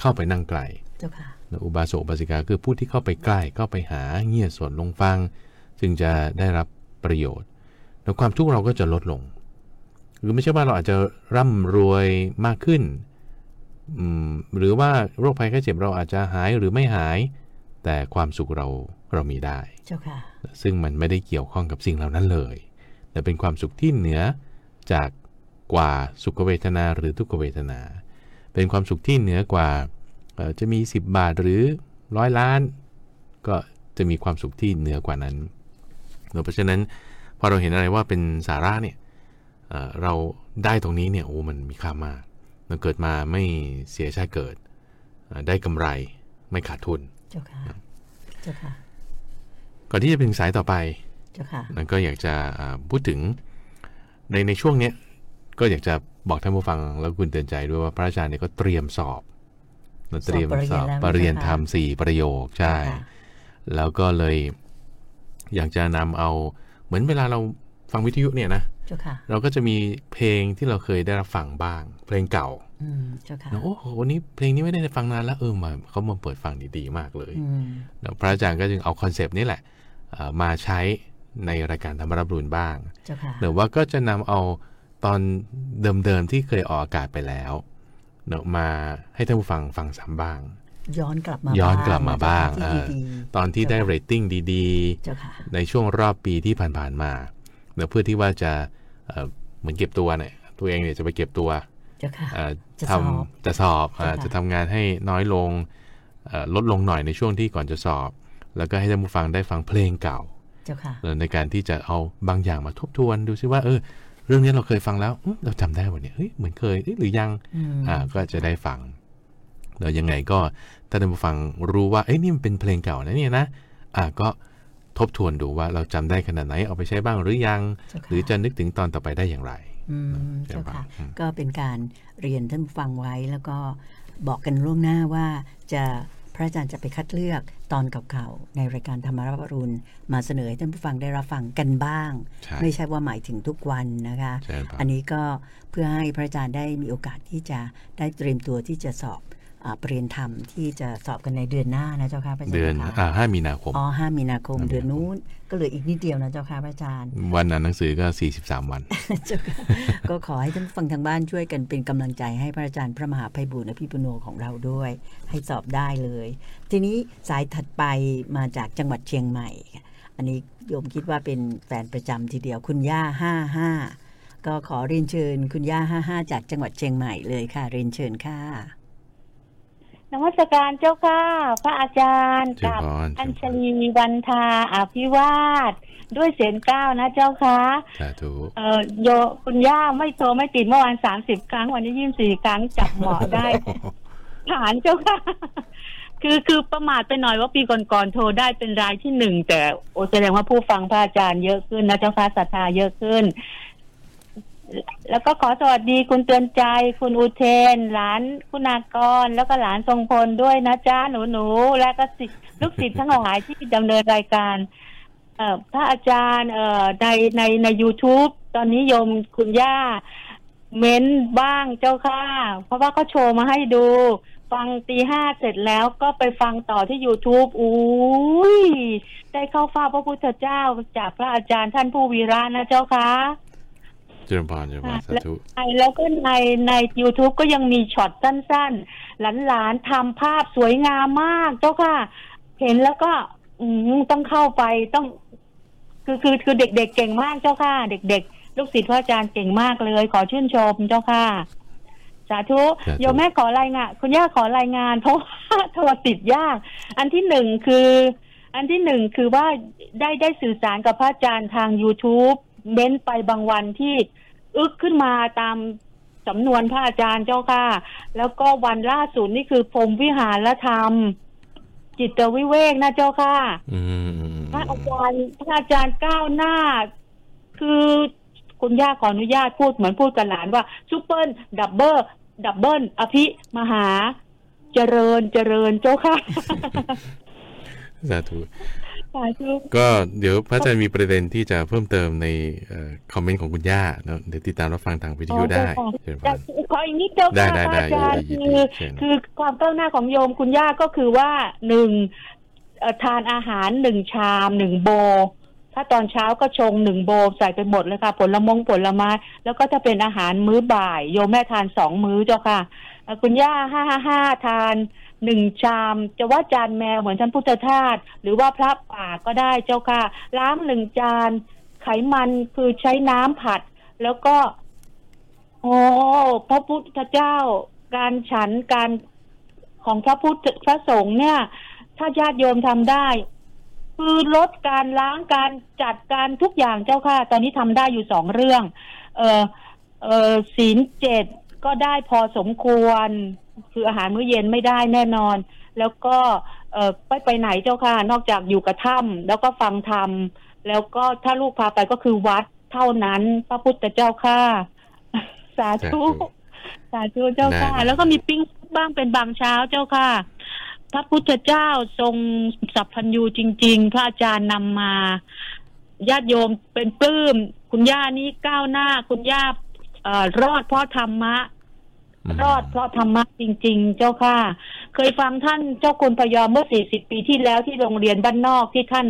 Speaker 2: เข้าไปนั่งไกล
Speaker 1: เจ้าค่ะ
Speaker 2: แล้ว อุบาสกอุบาสิกาคือผู้ที่เข้าไปใกล้เข้าไปหาเงี่ยสวดลงฟัง จึงจะได้รับประโยชน์แล้วความทุกข์เราก็จะลดลงคือไม่ใช่ว่าเราอาจจะร่ำรวยมากขึ้นอืมหรือว่าโรคภัยไข้เจ็บเราอาจจะหายหรือไม่หาย แต่ความสุขเราเรามีได้
Speaker 1: เจ้าค่ะ
Speaker 2: ซึ่งมันไม่ได้เกี่ยวข้องกับสิ่งเหล่านั้นเลย แต่เป็นความสุขที่เหนือจากกว่าสุขเวทนาหรือทุกขเวทนา เป็นความสุขที่เหนือกว่าเอ่อ จะมี 10 บาทหรือร้อยล้าน ก็จะมีความสุขที่เหนือกว่านั้น เพราะฉะนั้นพอเราเห็นอะไรว่าเป็นสาระเนี่ยเอ่อเราได้ตรงนี้เนี่ยโอ้มันมีค่ามากเราเกิดมาไม่เสียชาติเกิดเอ่อได้กำไรไม่ขาดทุน
Speaker 1: เจ้าค่ะเจ้าค่ะ
Speaker 2: ก่อนที่จะเป็นสายต่อไป
Speaker 1: เจ้าค่ะ
Speaker 2: นั้นก็อยากจะอ่าพูดถึงในในช่วงเนี้ยก็อยากจะบอกท่านผู้ฟังแล้วคุณเตือนใจด้วยว่าพระอาจารย์เนี่ยก็เตรียมสอบ เราเตรียมสอบปรริญญาธรรมสี่ประโยคใช่
Speaker 1: ค่ะ
Speaker 2: แล้วก็เลยอยากจะนำเอาเหมือนเวลาเราฟังวิทยุเนี่ยนะ
Speaker 1: เจ้าค่ะ
Speaker 2: เราก็จะมีเพลงที่เราเคยได้รับฟังบ้าง เพลงเก่า
Speaker 1: อืมเจ้าค่ะ
Speaker 2: นะโอ้โหวันนี้เพลงนี้ไม่ได้ฟังนานแล้วเออมาเขามาเปิดฟังดีๆมากเลย
Speaker 1: อืม
Speaker 2: แล้วพระอาจารย์ก็จึงเอา concept นี้แหละเอ่อมาใช้ในรายการธรรมะรับอรุณบ้าง
Speaker 1: เจ้าค่ะ
Speaker 2: หรือว่าก็จะนำเอาตอนเดิมๆที่เคยออกอากาศไปแล้ว เนอะมาให้ท่านผู้ฟังฟังซ้ำบ้าง
Speaker 1: ย้อนกลับมา
Speaker 2: ย้อนกลับมาบ้าง
Speaker 1: ที่
Speaker 2: เออ
Speaker 1: ดี
Speaker 2: ตอนที่ได้เรตติ้งดี
Speaker 1: ๆเจ้าค่ะ
Speaker 2: ๆในช่วงรอบปีที่ผ่านๆมาเนอะเพื่อที่ว่าจะเอ่อเหมือนเก็บตัวเนี่ยตัวเองเนี่ยจะไปเก็บตัว
Speaker 1: เจ้าค่ะ
Speaker 2: เอ่อ
Speaker 1: จะ
Speaker 2: ท
Speaker 1: สอบำ
Speaker 2: จะสอบอ่า
Speaker 1: เจ้าค่ะ
Speaker 2: จะทำงานให้น้อยลงเอ่อลดลงหน่อยในช่วงที่ก่อนจะสอบ แล้วก็ให้ท่านผู้ฟังได้ฟังเพลงเก่า
Speaker 1: เจ้าค่ะ
Speaker 2: เออในการที่จะเอาบางอย่างมาทบทวนดูซิว่าเออเรื่องนี้เราเคยฟังแล้วอื้อเราจำได้วันนี้เฮ้ยเหมือนเคยเอ๊ะหรือยัง
Speaker 1: อืม
Speaker 2: อ่าก็จะได้ฟังแล้วยังไงก็ถ้าท่านผู้ฟังรู้ว่าเอ้ยนี่มันเป็นเพลงเก่านะเนี่ยนะอ่าก็ทบทวนดูว่าเราจำได้ขนาดไหนเอาไปใช้บ้างหรือยัง
Speaker 1: เจ้าค่ะ
Speaker 2: หรือจะนึกถึงตอนต่อไปได้อย่างไร
Speaker 1: อืม
Speaker 2: ใช่
Speaker 1: เจ้า
Speaker 2: ปะ
Speaker 1: ค่ะ
Speaker 2: อืม
Speaker 1: ก็เป็นการเรียนท่านผู้ฟังไว้แล้วก็บอกกันล่วงหน้าว่าจะ พระอาจารย์จะไปคัดเลือกตอนเก่าๆในรายการธรรมรับอรุณ มาเสนอให้ท่านผู้ฟังได้รับฟังกันบ้าง
Speaker 2: ใช่
Speaker 1: ไม่ใช่ว่าหมายถึงทุกวันนะคะ
Speaker 2: ใช่ปะ
Speaker 1: อันนี้ก็เพื่อให้พระอาจารย์ได้มีโอกาสที่จะได้เตรียมตัวที่จะสอบ อาปรริญญาธรรมที่จะสอบกันในเดือนหน้านะเจ้าค่ะพระอาจารย์
Speaker 2: เดือน
Speaker 1: คะ
Speaker 2: อ่าห้ามีนาคม
Speaker 1: อ๋อห้ามีนาคม
Speaker 2: ห้ามีนาคม
Speaker 1: เดือนนู้นก็เหลืออีกนิดเดียวนะเจ้าค่ะพระอาจารย์
Speaker 2: วันอ่านหนังสือก็ 43 วัน
Speaker 1: เจ้าค่ะก็ขอให้ท่านผู้ฟังทางบ้านช่วยกันเป็นกำลังใจให้พระอาจารย์พระมหาภัยบุญอภิปุโนของเราด้วย ให้สอบได้เลย ทีนี้สายถัดไปมาจากจังหวัดเชียงใหม่ อันนี้โยมคิดว่าเป็นแฟนประจำทีเดียวคุณย่าห้าห้าก็ขอเรียนเชิญ คุณย่าห้าห้าจากจังหวัดเชียงใหม่เลยค่ะ เรียนเชิญค่ะ
Speaker 9: นมัสการเจ้าค่ะ พระอาจารย์
Speaker 2: เจริญ
Speaker 9: กับ
Speaker 2: พร
Speaker 9: อัญชลีวันทาอภิวาสด้วยเสียงก้าวนะเจ้าค่ะ
Speaker 2: สาธุ
Speaker 9: เอ่อโยคุณย่าไม่โทรไม่ติดเมื่อวานสามสิบครั้งวันนี้ยี่สิบสี่ครั้งจับเหมาะได้ฐานเจ้าค่ะ คือคือประมาทไปหน่อยว่าปีก่อนๆโทรได้เป็นรายที่หนึ่งแต่โอแสดงว่าผู้ฟังพระอาจารย์เยอะขึ้นนะเจ้าค่ะศรัทธาเยอะขึ้น แล้วก็ขอสวัสดีคุณเตือนใจ คุณอุเทน หลานคุณากร แล้วก็หลานทรงพลด้วยนะจ๊ะหนูหนูและก็สิลูกศิษย์ทั้งหลายที่ดำเนินรายการ เอ่อพระอาจารย์ เอ่อในในใน YouTube ตอนนี้โยมคุณย่า เม้นบ้างเจ้าค่ะ เพราะว่าเขาโชว์มาให้ดู ฟังตีห้าเสร็จแล้วก็ไปฟังต่อที่ YouTube อุ้ยได้เข้าเฝ้าพระพุทธเจ้าจากพระอาจารย์ท่านผู้วีระนะเจ้าค่ะ
Speaker 2: จริญพรเจริญพรสาธุ
Speaker 9: ใช่แล้วก็ในใน YouTube ก็ยังมีช็อตสั้นๆ หลานๆทำภาพสวยงามมากเจ้าค่ะ เห็นแล้วก็อืมต้องเข้าไปต้อง คือคือคือเด็กๆเก่งมากเจ้าค่ะ เด็กๆ ลูกศิษย์พระอาจารย์เก่งมากเลย ขอชื่นชมเจ้าค่ะสาธุ
Speaker 2: สาธุ
Speaker 9: โยมแม่ขอรายงาน คุณย่าขอรายงานเพราะว่าโทรติดยาก อันที่หนึ่งคือ อันที่หนึ่งคือว่าได้ได้สื่อสารกับพระอาจารย์ทาง YouTube เม้นไปบางวันที่ อึกขึ้นมาตามสำนวนพระอาจารย์เจ้าค่ะ แล้วก็วันล่าสุดนี่คือพรหมวิหารธรรม จิตวิเวกนะเจ้าค่ะ
Speaker 2: อืมอืม
Speaker 9: พระอาจารย์พระอาจารย์ก้าวหน้า คือคุณย่าขออนุญาตพูดเหมือนพูดกับหลานว่า super double double อภิมหา เจริญเจริญเจ้าค่ะ
Speaker 2: สาธุ
Speaker 9: สาธุ
Speaker 2: ก็เดี๋ยวพระอาจารย์มีประเด็นที่จะเพิ่มเติมในเอ่อ comment ของคุณย่าเนอะเดี๋ยวติดตามรับฟังทางวิทยุได้เจริญพ
Speaker 9: แต่
Speaker 2: ร
Speaker 9: ขออีกนิดเจ้า
Speaker 2: ได้
Speaker 9: ค่ะ
Speaker 2: ได้
Speaker 9: พระอาจารย์
Speaker 2: ได้ยิน
Speaker 9: คื
Speaker 2: ดี
Speaker 9: อ
Speaker 2: เชิญ
Speaker 9: คือความก้าวหน้าของโยมคุณย่าก็คือว่าหนึ่งเอ่อทานอาหารหนึ่งชามหนึ่งโบ ถ้าตอนเช้าก็ชงหนึ่งโบใส่ไปหมดเลยค่ะ ผลมงผลไม้ แล้วก็ถ้าเป็นอาหารมื้อบ่าย โยมแม่ทานสองมื้อเจ้าค่ะเอ่อคุณย่าห้าห้าห้าทาน หนึ่งชาม จะว่าจานแมวเหมือนท่านพุทธทาสหรือว่าพระป่าก็ได้เจ้าค่ะ ล้างหนึ่งจาน ไขมันคือใช้น้ำผัด แล้วก็ โอ้พระพุทธเจ้า การฉันการของพระพุทธพระสงฆ์เนี่ย ถ้าญาติโยมทำได้ คือลดการล้างการจัดการทุกอย่างเจ้าค่ะ ตอนนี้ทำได้อยู่สองเรื่อง เออเออศีลเจ็ดก็ได้พอสมควร คืออาหารมื้อเย็นไม่ได้แน่นอน แล้วก็เออไปไปไหนเจ้าค่ะ นอกจากอยู่กับถ้ำแล้วก็ฟังธรรมแล้วก็ถ้าลูกพาไปก็คือวัดเท่านั้นพระพุทธเจ้าค่ะ สาธุสาธุเจ้าค่ะ
Speaker 2: ได้
Speaker 9: แล้วก็มีปิ้งบ้างเป็นบางเช้าเจ้าค่ะ พระพุทธเจ้าทรงสัพพัญญูจริง ๆ พระอาจารย์นำมาญาติโยมเป็นปลื้ม คุณย่านี่ก้าวหน้า คุณย่าเอ่อรอดเพราะธรรมะ
Speaker 2: ม
Speaker 9: รอดเพราะธรรมะจริง ๆ เจ้าค่ะ เคยฟังท่านเจ้าคุณพยอมเมื่อ40ปีที่แล้วที่โรงเรียนบ้านนอกที่ท่าน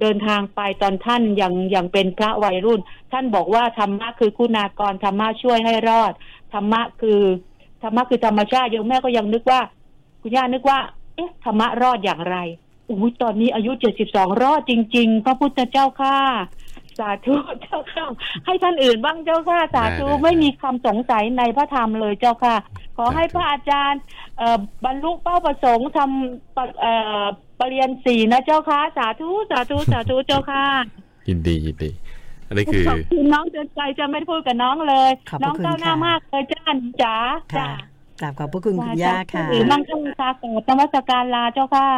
Speaker 9: เดินทางไปตอนท่านยังยังเป็นพระวัยรุ่น ท่านบอกว่าธรรมะคือคุณากรธรรมะช่วยให้รอดธรรมะคือธรรมะคือธรรมชาติโยมแม่ก็ยังนึกว่า คุณย่านึกว่า เอ๊ะธรรมะรอดอย่างไรอุ้ยตอนนี้อายุ72รอดจริง ๆ พระพุทธเจ้าค่ะ สาธุเจ้าค่ะ ให้ท่านอื่นบ้างเจ้าค่ะ สาธุ
Speaker 2: ได้ได้
Speaker 9: ไม่มีคำสงสัยในพระธรรมเลยเจ้าค่ะ ขอให้พระอาจารย์เอ่อบรรลุเป้าประสงค์ทำปะเอ่อปรริญญาสี่นะเจ้าค่ะ สาธุสาธุสาธุเจ้าค่ะ
Speaker 2: ยินดียินดีอันนี้คือ
Speaker 9: ขอบคุณน้องเตือนใจจะไม่พูดกับน้องเลย
Speaker 1: ขอบพ
Speaker 9: น้
Speaker 1: ระ
Speaker 9: อง
Speaker 1: คุณ
Speaker 9: ก้าวหน้า
Speaker 1: ค่ะ
Speaker 9: มากเลยจ้าจ๋าจ้า
Speaker 1: ค่ะกราบขอบพระคุณคุณย่าค่ะ
Speaker 9: หรือมั่งคั่งคาขอธรรมสการลาเจ้าค่ะ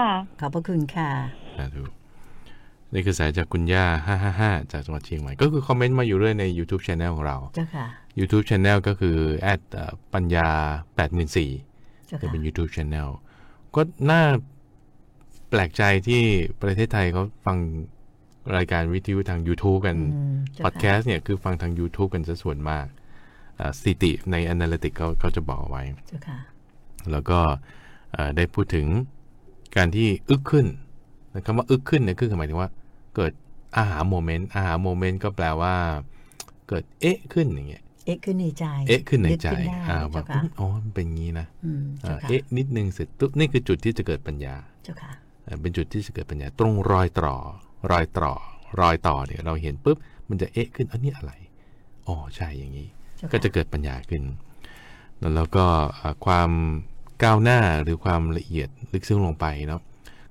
Speaker 1: ขอบพระคุณค่ะ
Speaker 2: สาธุ นี่คือสายจากคุณย่า 555 จากจังหวัดเชียงใหม่ ก็คือคอมเมนต์มาอยู่เรื่อยใน YouTube Channel ของเรา
Speaker 1: เจ้าค่ะ
Speaker 2: YouTube Channel ก็คือแอดปัญญา814
Speaker 1: เจ้า
Speaker 2: จะ
Speaker 1: ค่ะ
Speaker 2: เป็น YouTube Channel ก็น่าแปลกใจที่ประเทศไทยเขาฟังรายการวิทยุทาง YouTube กัน
Speaker 1: อืมเจ้า
Speaker 2: พอดแคสต์เนี่ยคือฟังทาง YouTube กันซะส่วนมากอ่าสถิติใน Analytics เขาเขาจะบอกเอาไว้
Speaker 1: เจ้าค่ะ
Speaker 2: แล้วก็เอ่อได้พูดถึงการที่อึกขึ้นคำว่าอึกขึ้นเนี่ยคือหมายถึงว่า เกิดอาหารโมเมนต์อาหารโมเมนต์ก็แปลว่า เกิดเอ๊ะขึ้นอย่างเงี้ย
Speaker 1: เอ๊ะขึ้นในใจ
Speaker 2: เอ๊ะขึ้นในใจ
Speaker 1: นึกขึ้นได้
Speaker 2: อ่าว่า
Speaker 1: เจ้าค่ะ
Speaker 2: อ๋อมันเป็นงี้นะ
Speaker 1: อืม
Speaker 2: อ่า
Speaker 1: เจ้าค่ะ
Speaker 2: เอ๊ะนิดนึงเสร็จปุ๊บนี่คือจุดที่จะเกิดปัญญา
Speaker 1: เจ้าค่ะ
Speaker 2: เอ่อเป็นจุดที่จะเกิดปัญญาตรงรอยต่อรอยต่อรอยต่อเนี่ยเราเห็นปุ๊บมันจะเอ๊ะขึ้นอันนี้อะไรอ๋อใช่อย่างนี้
Speaker 1: เจ้าค่ะ
Speaker 2: ก็จะเกิดปัญญาขึ้น แล้วก็อ่าความก้าวหน้าหรือความละเอียดลึกซึ้งลงไปเนาะ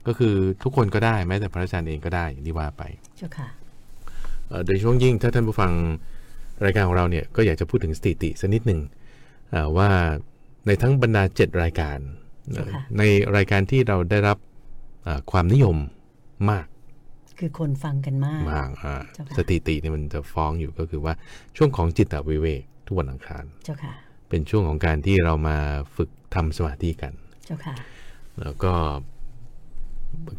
Speaker 2: ก็คือทุกคนก็ได้แม้แต่พระอาจารย์เองก็ได้อย่างที่ว่าไป
Speaker 1: เจ้าค่ะ
Speaker 2: เอ่อโดยช่วงยิ่งถ้าท่านผู้ฟังรายการของเราเนี่ยก็อยากจะพูดถึงสถิติสักนิดหนึ่งอ่าว่าในทั้งบรรดา 7 รายการ
Speaker 1: เจ้าค่ะ
Speaker 2: ในรายการที่เราได้รับอ่าความนิยมมาก
Speaker 1: คือคนฟังกันมาก
Speaker 2: มากอ่า
Speaker 1: เจ้าค่ะ
Speaker 2: สถิติเนี่ยมันจะฟ้องอยู่ก็คือว่าช่วงของจิตวิเวกทุกวันอังคาร
Speaker 1: เจ้าค่ะ
Speaker 2: เป็นช่วงของการที่เรามาฝึกทำสมาธิกัน
Speaker 1: เจ้าค่ะ
Speaker 2: แล้วก็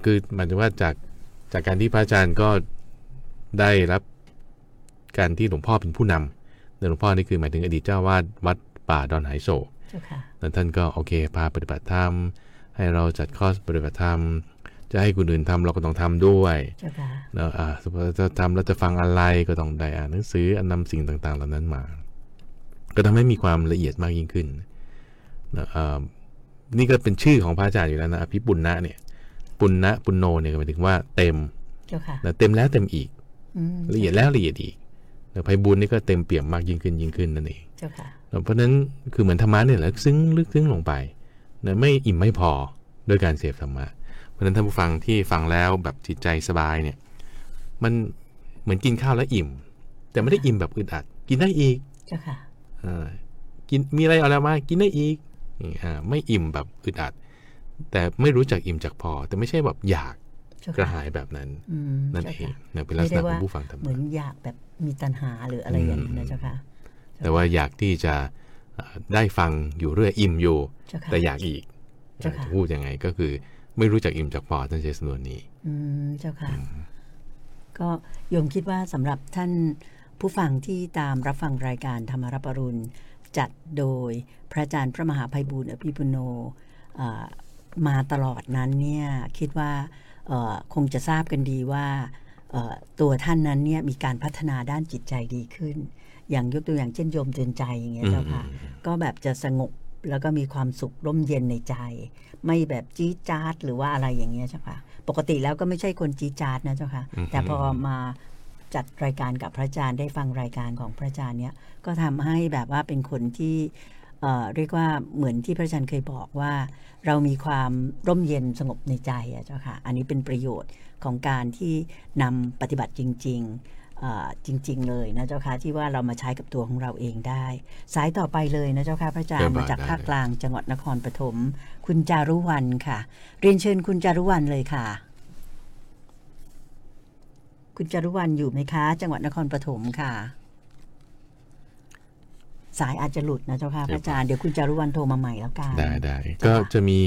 Speaker 2: คือหมายถึงว่าจากจากการที่พระอาจารย์ก็ได้รับการที่หลวงพ่อเป็นผู้นำหลวงพ่อนี่คือหมายถึงอดีตเจ้าวาดวัดป่าดอนไหโศก
Speaker 1: เจ้าค่ะ
Speaker 2: แล้วท่านก็โอเคพาปฏิบัติธรรม ให้เราจัดคอร์สปฏิบัติธรรม จะให้คนอื่นทำเราก็ต้องทำด้วย
Speaker 1: เจ้าค่ะ
Speaker 2: แล้วอ่าสมมติจะทำแล้วจะฟังอะไรก็ต้องได้อ่านหนังสืออันนำสิ่งต่างๆ เหล่านั้นมา ก็ทำให้มีความละเอียดมากยิ่งขึ้นนะอ่านี่ก็เป็นชื่อของพระอาจารย์อยู่แล้วนะอภิปุณณะเนี่ย ปุณณะปุณโนเนี่ยก็หมายถึงว่าเต็ม
Speaker 1: เจ้าค่ะ
Speaker 2: นะเต็มแล้วเต็มอีก
Speaker 1: อืม
Speaker 2: ละเอียดแล้วละเอียดอีกนะไพบุญนี่ก็เต็มเปี่ยมมากยิ่งขึ้นยิ่งขึ้นนั่นเอง
Speaker 1: เจ้าค่ะ
Speaker 2: เพราะฉะนั้นคือเหมือนธรรมะเนี่ยแหละซึ้งลึกซึ้งลงไปนะไม่อิ่มไม่พอโดยการเสพธรรมะ เพราะฉะนั้นท่านผู้ฟังที่ฟังแล้วแบบจิตใจสบายเนี่ย มันเหมือนกินข้าวแล้วอิ่ม แต่ไม่ได้อิ่มแบบอึดอัด กินได้อีก
Speaker 1: เจ้าค่ะ
Speaker 2: อ่ากินมีอะไรเอาแล้วมา กินได้อีกนี่อ่าไม่อิ่มแบบอึดอัด แต่ไม่รู้จักอิ่มจากพอ แต่ไม่ใช่แบบอยาก
Speaker 1: เจ้าก
Speaker 2: ระ
Speaker 1: ค่ะ
Speaker 2: หายแบบนั้น
Speaker 1: อืม
Speaker 2: นั่น
Speaker 1: เจ้า
Speaker 2: เอง
Speaker 1: ค่ะ
Speaker 2: นะเป็นลักษ
Speaker 1: ไม่
Speaker 2: ณะ
Speaker 1: ได้
Speaker 2: ขอ
Speaker 1: ว่า
Speaker 2: งผู้ฟังธรร
Speaker 1: เหมือน
Speaker 2: มะ
Speaker 1: อยากแบบมีตัณหาหรืออะไรอย่างนี้นะเจ้าค่ะ
Speaker 2: แต่ว่าอยากที่จะอ่าได้ฟังอยู่เรื่อยอิ่มอยู่
Speaker 1: เจ้าค่ะ
Speaker 2: แต่อยากอีก
Speaker 1: เจ้าค่ะ
Speaker 2: จะพูดยังไงก็คือไม่รู้จักอิ่มจากพอท่านใช้สำนวนนี้
Speaker 1: อืมเจ้าค่ะ ก็โยมคิดว่าสำหรับท่านผู้ฟังที่ตามรับฟังรายการธรรมรับอรุณจัดโดยพระอาจารย์พระมหาภัยบูร์อภิปุโนอ่า มาตลอดนั้นเนี่ยคิดว่าเอ่อคงจะทราบกันดีว่าเอ่อตัวท่านนั้นเนี่ยมีการพัฒนาด้านจิตใจดีขึ้น อย่างยกตัวอย่างเช่นโยมเตือนใจอย่างเงี้ยเจ้าค่ะ ก็แบบจะสงบแล้วก็มีความสุขร่มเย็นในใจ ไม่แบบจี๊ดจ๊าดหรือว่าอะไรอย่างเงี้ยเจ้าค่ะ ปกติแล้วก็ไม่ใช่คนจี๊ดจ๊าดนะเจ้าค่ะ
Speaker 2: อืม
Speaker 1: แต่พอมาจัดรายการกับพระอาจารย์ได้ฟังรายการของพระอาจารย์เนี่ยก็ทำให้แบบว่าเป็นคนที่ เอ่อเรียกว่าเหมือนที่พระอาจารย์เคยบอกว่า เรามีความร่มเย็นสงบในใจอะเจ้าค่ะอันนี้เป็นประโยชน์ของการที่นำปฏิบัติจริงๆเอ่อจริง ๆ เลยนะเจ้าค่ะที่ว่าเรามาใช้กับตัวของเราเองได้ สายต่อไปเลยนะเจ้าค่ะพระอาจาร
Speaker 2: เชิ
Speaker 1: ย์
Speaker 2: ญ
Speaker 1: มา
Speaker 2: มา
Speaker 1: จาก
Speaker 2: ได้
Speaker 1: ภาคกลางจังหวัดนครปฐมคุณจารุวรรณค่ะ เรียนเชิญคุณจารุวรรณเลยค่ะ คุณจารุวรรณอยู่ไหมคะ จังหวัดนครปฐมค่ะ สายอาจจะหลุดนะเจ้าค่ะพระอาจารย์เดี๋ยวคุณจารุวรรณโทรมาใหม่แล้วกัน
Speaker 2: ได้ได้ก็จะมี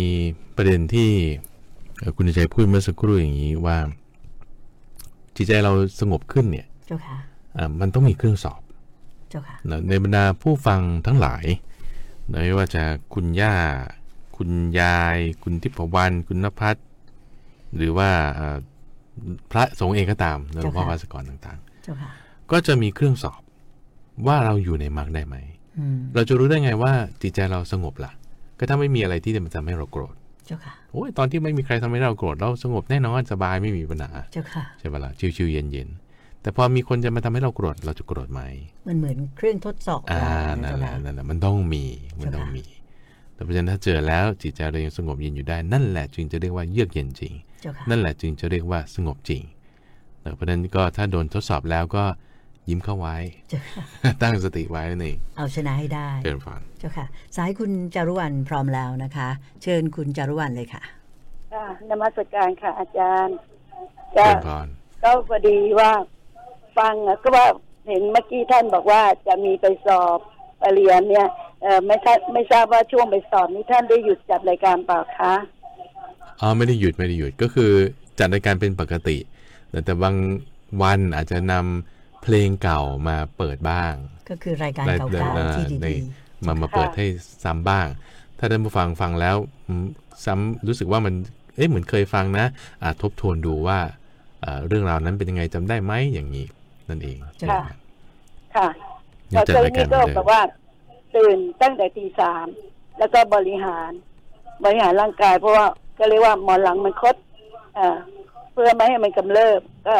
Speaker 2: ประเด็นที่เอ่อคุณชัยพูดเมื่อสักครู่อย่างนี้ว่า จิตใจเราสงบขึ้นเนี่ย
Speaker 1: เจ้าค่ะ
Speaker 2: อ่ามันต้องมีเครื่องสอบ
Speaker 1: เจ้าค่ะ
Speaker 2: นะในบรรดาผู้ฟังทั้งหลายนะไม่ว่าจะคุณย่า คุณยาย คุณทิพวรรณคุณนภัสหรือว่าเอ่อพระสงฆ์เองก็ตามนะหลวงพ่อ
Speaker 1: เจ้าค่ะ
Speaker 2: พาสกรต่าง
Speaker 1: เจ้าค่ะ
Speaker 2: ๆก็จะมีเครื่องสอบว่าเราอยู่ในมรรคได้ไหม
Speaker 1: อืม
Speaker 2: เราจะรู้ได้ไงว่าจิตใจเราสงบล่ะ ก็ถ้าไม่มีอะไรที่จะมาทำให้เราโกรธ
Speaker 1: เจ้าค่ะ
Speaker 2: โอ้ยตอนที่ไม่มีใครทำให้เราโกรธเราสงบแน่นอนสบายไม่มีปัญหา
Speaker 1: เจ้าค่ะ
Speaker 2: ใช่ปะล่ะชิวๆเย็นๆแต่พอมีคนจะมาทำให้เราโกรธเราจะโกรธไหม
Speaker 1: มันเหมือนเครื่องทดสอบ
Speaker 2: อ่า
Speaker 1: เรา
Speaker 2: นั่น
Speaker 1: เจ้า
Speaker 2: แหละ
Speaker 1: ค่ะ
Speaker 2: นั่นแหละมันต้องมีมันต้องมีแต่เพราะฉะนั้นถ้าเจอแล้วจิตใจเรายังสงบเย็นอยู่ได้นั่นแหละจึงจะเรียกว่าเยือกเย็นจริง
Speaker 1: เจ้าค่ะ
Speaker 2: นั่นแหละจึงจะเรียกว่าสงบจริงแต่เพราะฉะนั้นก็ถ้าโดนทดสอบแล้วก็ ยิ้มเข้าไว้
Speaker 1: เจ้าค่ะ
Speaker 2: ตั้งสติไว้นั่นเอง
Speaker 1: เอาชนะให้ได้
Speaker 2: เกินฝัน
Speaker 1: เจ้าค่ะ สายคุณจารุวรรณพร้อมแล้วนะคะ เชิญคุณจารุวรรณเลยค่ะ
Speaker 10: ค่ะนมัสการค่ะ อาจารย์
Speaker 2: เกิ
Speaker 10: ก็
Speaker 2: นพร
Speaker 10: ก็พอดีว่าฟังอะก็ว่าเห็นเมื่อกี้ท่านบอกว่าจะมีไปสอบไปเรียนเนี่ยเออไม่ทราบไม่ทราบว่าช่วงไปสอบนี้ท่านได้หยุดจัดรายการเปล่าคะ
Speaker 2: อ๋อไม่ได้หยุดไม่ได้หยุดก็คือจัดรายการเป็นปกติ แต่แต่บางวันอาจจะนำ เพลงเก่ามาเปิดบ้าง
Speaker 1: ก็คือรายการ
Speaker 2: ได้
Speaker 1: เก่า
Speaker 2: ได้
Speaker 1: ๆที่
Speaker 2: ใน
Speaker 1: ดี
Speaker 2: มามาเปิดให้ซ้ำบ้าง ถ้าท่านผู้ฟังฟังแล้วอืมซ้ำรู้สึกว่ามันเอ๊ะเหมือนเคยฟังนะอะทบทวนดูว่าเอ่อเรื่องราวนั้นเป็นยังไงจำได้ไหมอย่างนี้นั่นเอง
Speaker 10: ค่ะค่ะ
Speaker 2: ยังจัด
Speaker 10: ก็
Speaker 2: รายการ
Speaker 10: นี่
Speaker 2: เหมือนเดิ
Speaker 10: ก็แบ
Speaker 2: ม
Speaker 10: บว่าตื่นตั้งแต่ตีสามแล้วก็บริหาร บริหารร่างกาย เพราะว่าก็เรียกว่าหมอนหลังมันคดอ่าเพื่อไม่ให้มันกำเริบก็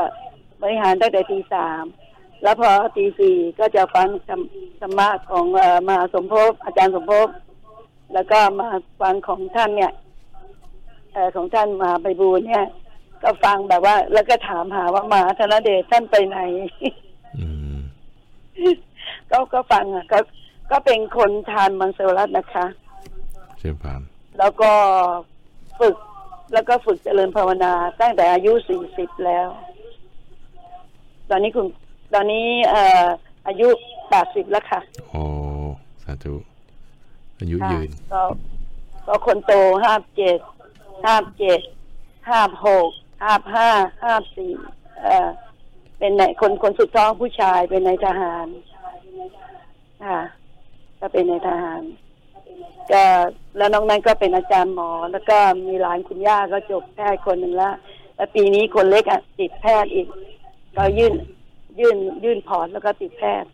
Speaker 10: บริหารตั้งแต่ตีสาม แล้วพอตีสี่ก็จะฟังธรรมธรรมะของเอ่อมหาสมภพอาจารย์สมภพแล้วก็มาฟังของท่านเนี่ยเอ่อของท่านมหาไปบูลย์เนี่ย ก็ฟังแบบว่า แล้วก็ถามหาว่ามหาธนเดชท่านไปไหน
Speaker 2: อืม
Speaker 10: ก็ก็ฟังอะก็ก็เป็นคนทานมังสวิรัตนะคะ
Speaker 2: เชิญพาน
Speaker 10: แล้วก็ฝึกแล้วก็ฝึกเจริญภาวนาตั้งแต่อายุสี่สิบแล้ว ตอนนี้คุณ ตอนนี้เอ่ออายุแปดสิบแล้วค่ะ
Speaker 2: โอ้สาธุอายุ
Speaker 10: ค่ะ
Speaker 2: ยืน
Speaker 10: ก็ก็คนโตห้าเจ็ดห้าเจ็ดห้าหกห้าห้าห้าสี่เอ่อเป็นในคนคนสุดท้องผู้ชายเป็นในายทหารค่ะก็เป็นในายทหารก็แล้วน้องนั้นก็เป็นอาจารย์หมอ แล้วก็มีหลานคุณย่าก็จบแพทย์คนหนึ่งละแล้วปีนี้คนเล็กอะติดแพทย์อีก ก็ยื่น ยื่นยื่นพอร์ตแล้วก็ติดแพทย์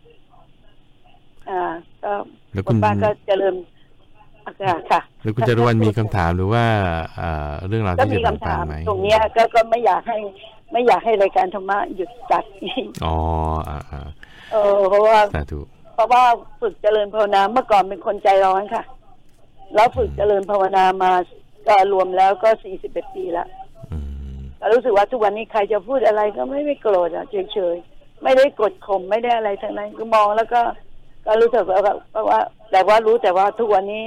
Speaker 10: อ่าก็
Speaker 2: แล้ว
Speaker 10: คุ
Speaker 2: คุณณ
Speaker 10: ป้าก็เจริญอะค่ะ
Speaker 2: แล้วคุณจารวันมีคำถามหรือว่าอ่าเรื่องราว
Speaker 10: ก็
Speaker 2: ที่
Speaker 10: มี
Speaker 2: จะแบ่ง
Speaker 10: คำ
Speaker 2: ปัน
Speaker 10: ถาม
Speaker 2: ไหม
Speaker 10: ตรงเนี้ยก็ก็ไม่อยากให้ไม่อยากให้รายการธรรมะหยุดจัด
Speaker 2: อ๋ออ่าอ่า
Speaker 10: เออเพราะว่า
Speaker 2: สาธุ
Speaker 10: เพราะว่าฝึกเจริญภาวนาเมื่อก่อนเป็นคนใจร้อนค่ะ แล้วฝึกเจริญภาวนามาก็รวมแล้วก็สี่สิบเอ็ดปีแล้ว
Speaker 2: อืม
Speaker 10: ก็รู้สึกว่าทุกวันนี้ใครจะพูดอะไรก็ไม่ไม่โกรธอะเฉยๆ ไม่ได้กดข่มไม่ได้อะไรทั้งนั้นก็มองแล้วก็ ก็รู้สึกว่าว่าว่า แต่ว่ารู้แต่ว่าทุกวันนี้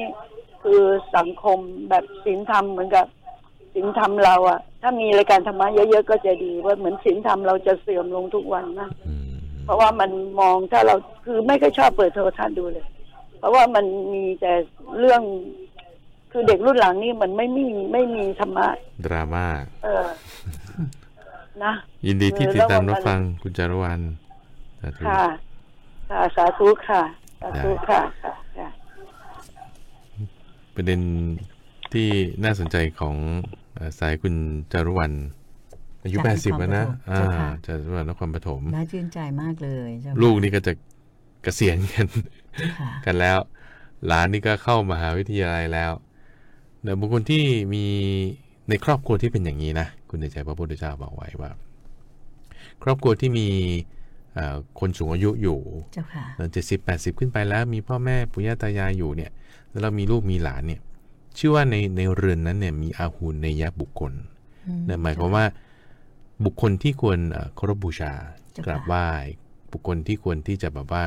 Speaker 10: คือสังคมแบบศีลธรรมเหมือนกับศีลธรรมเราอะถ้ามีรายการธรรมะเยอะๆก็จะดีว่าเหมือนศีลธรรมเราจะเสื่อมลงทุกวันนะ
Speaker 2: อืม
Speaker 10: เพราะว่ามันมองถ้าเราคือไม่ก็ชอบเปิดโทรทัศน์ดูเลย เพราะว่ามันมีแต่เรื่องคือเด็กรุ่นหลังนี่มันไม่มีไม่มีธรรมะ
Speaker 2: ดราม่า
Speaker 10: เออ นะ
Speaker 2: ยินดีที่
Speaker 10: เออ
Speaker 2: ติดตาม
Speaker 10: แล้วมัน
Speaker 2: รับฟังคุณจารวันสาธุ
Speaker 10: ค่ะค่ะสาธุค่ะสาธุค่ะค่ะค่ะ
Speaker 2: ประเด็นที่น่าสนใจของเอ่อสายคุณจารวันอายุ
Speaker 1: จาก
Speaker 2: แปดสิบแล้วนะ
Speaker 1: นครปฐม
Speaker 2: อ่า
Speaker 1: เจ้าค่ะ
Speaker 2: จากจังหวัดนครปฐม
Speaker 1: น่าชื่นใจมากเลยเจ้าค่ะ
Speaker 2: ลูกนี่ก็จะเกษียณกัน
Speaker 1: ค่ะ
Speaker 2: กันแล้ว หลานนี่ก็เข้ามหาวิทยาลัยแล้วเดี๋ยวบุคคลที่มี ในครอบครัวที่เป็นอย่างนี้นะคุณเดชใจพระพุทธเจ้าบอกไว้ว่า ครอบครัวที่มีเอ่อคนสูงอายุอยู่
Speaker 1: เจ้าค่ะ
Speaker 2: เจ็ดสิบแปดสิบขึ้นไปแล้ว มีพ่อแม่ปู่ย่าตายายอยู่เนี่ย แล้วเรามีลูกมีหลานเนี่ย ชื่อว่าในในเรือนนั้นเนี่ยมีอาหูในยะบุคคล
Speaker 1: อืม
Speaker 2: นั่นหมายความว่าบุคคลที่ควรเอ่อเคารพบูชา
Speaker 1: เจ้าค่ะ
Speaker 2: กราบไหว้บุคคลที่ควรที่จะแบบว่า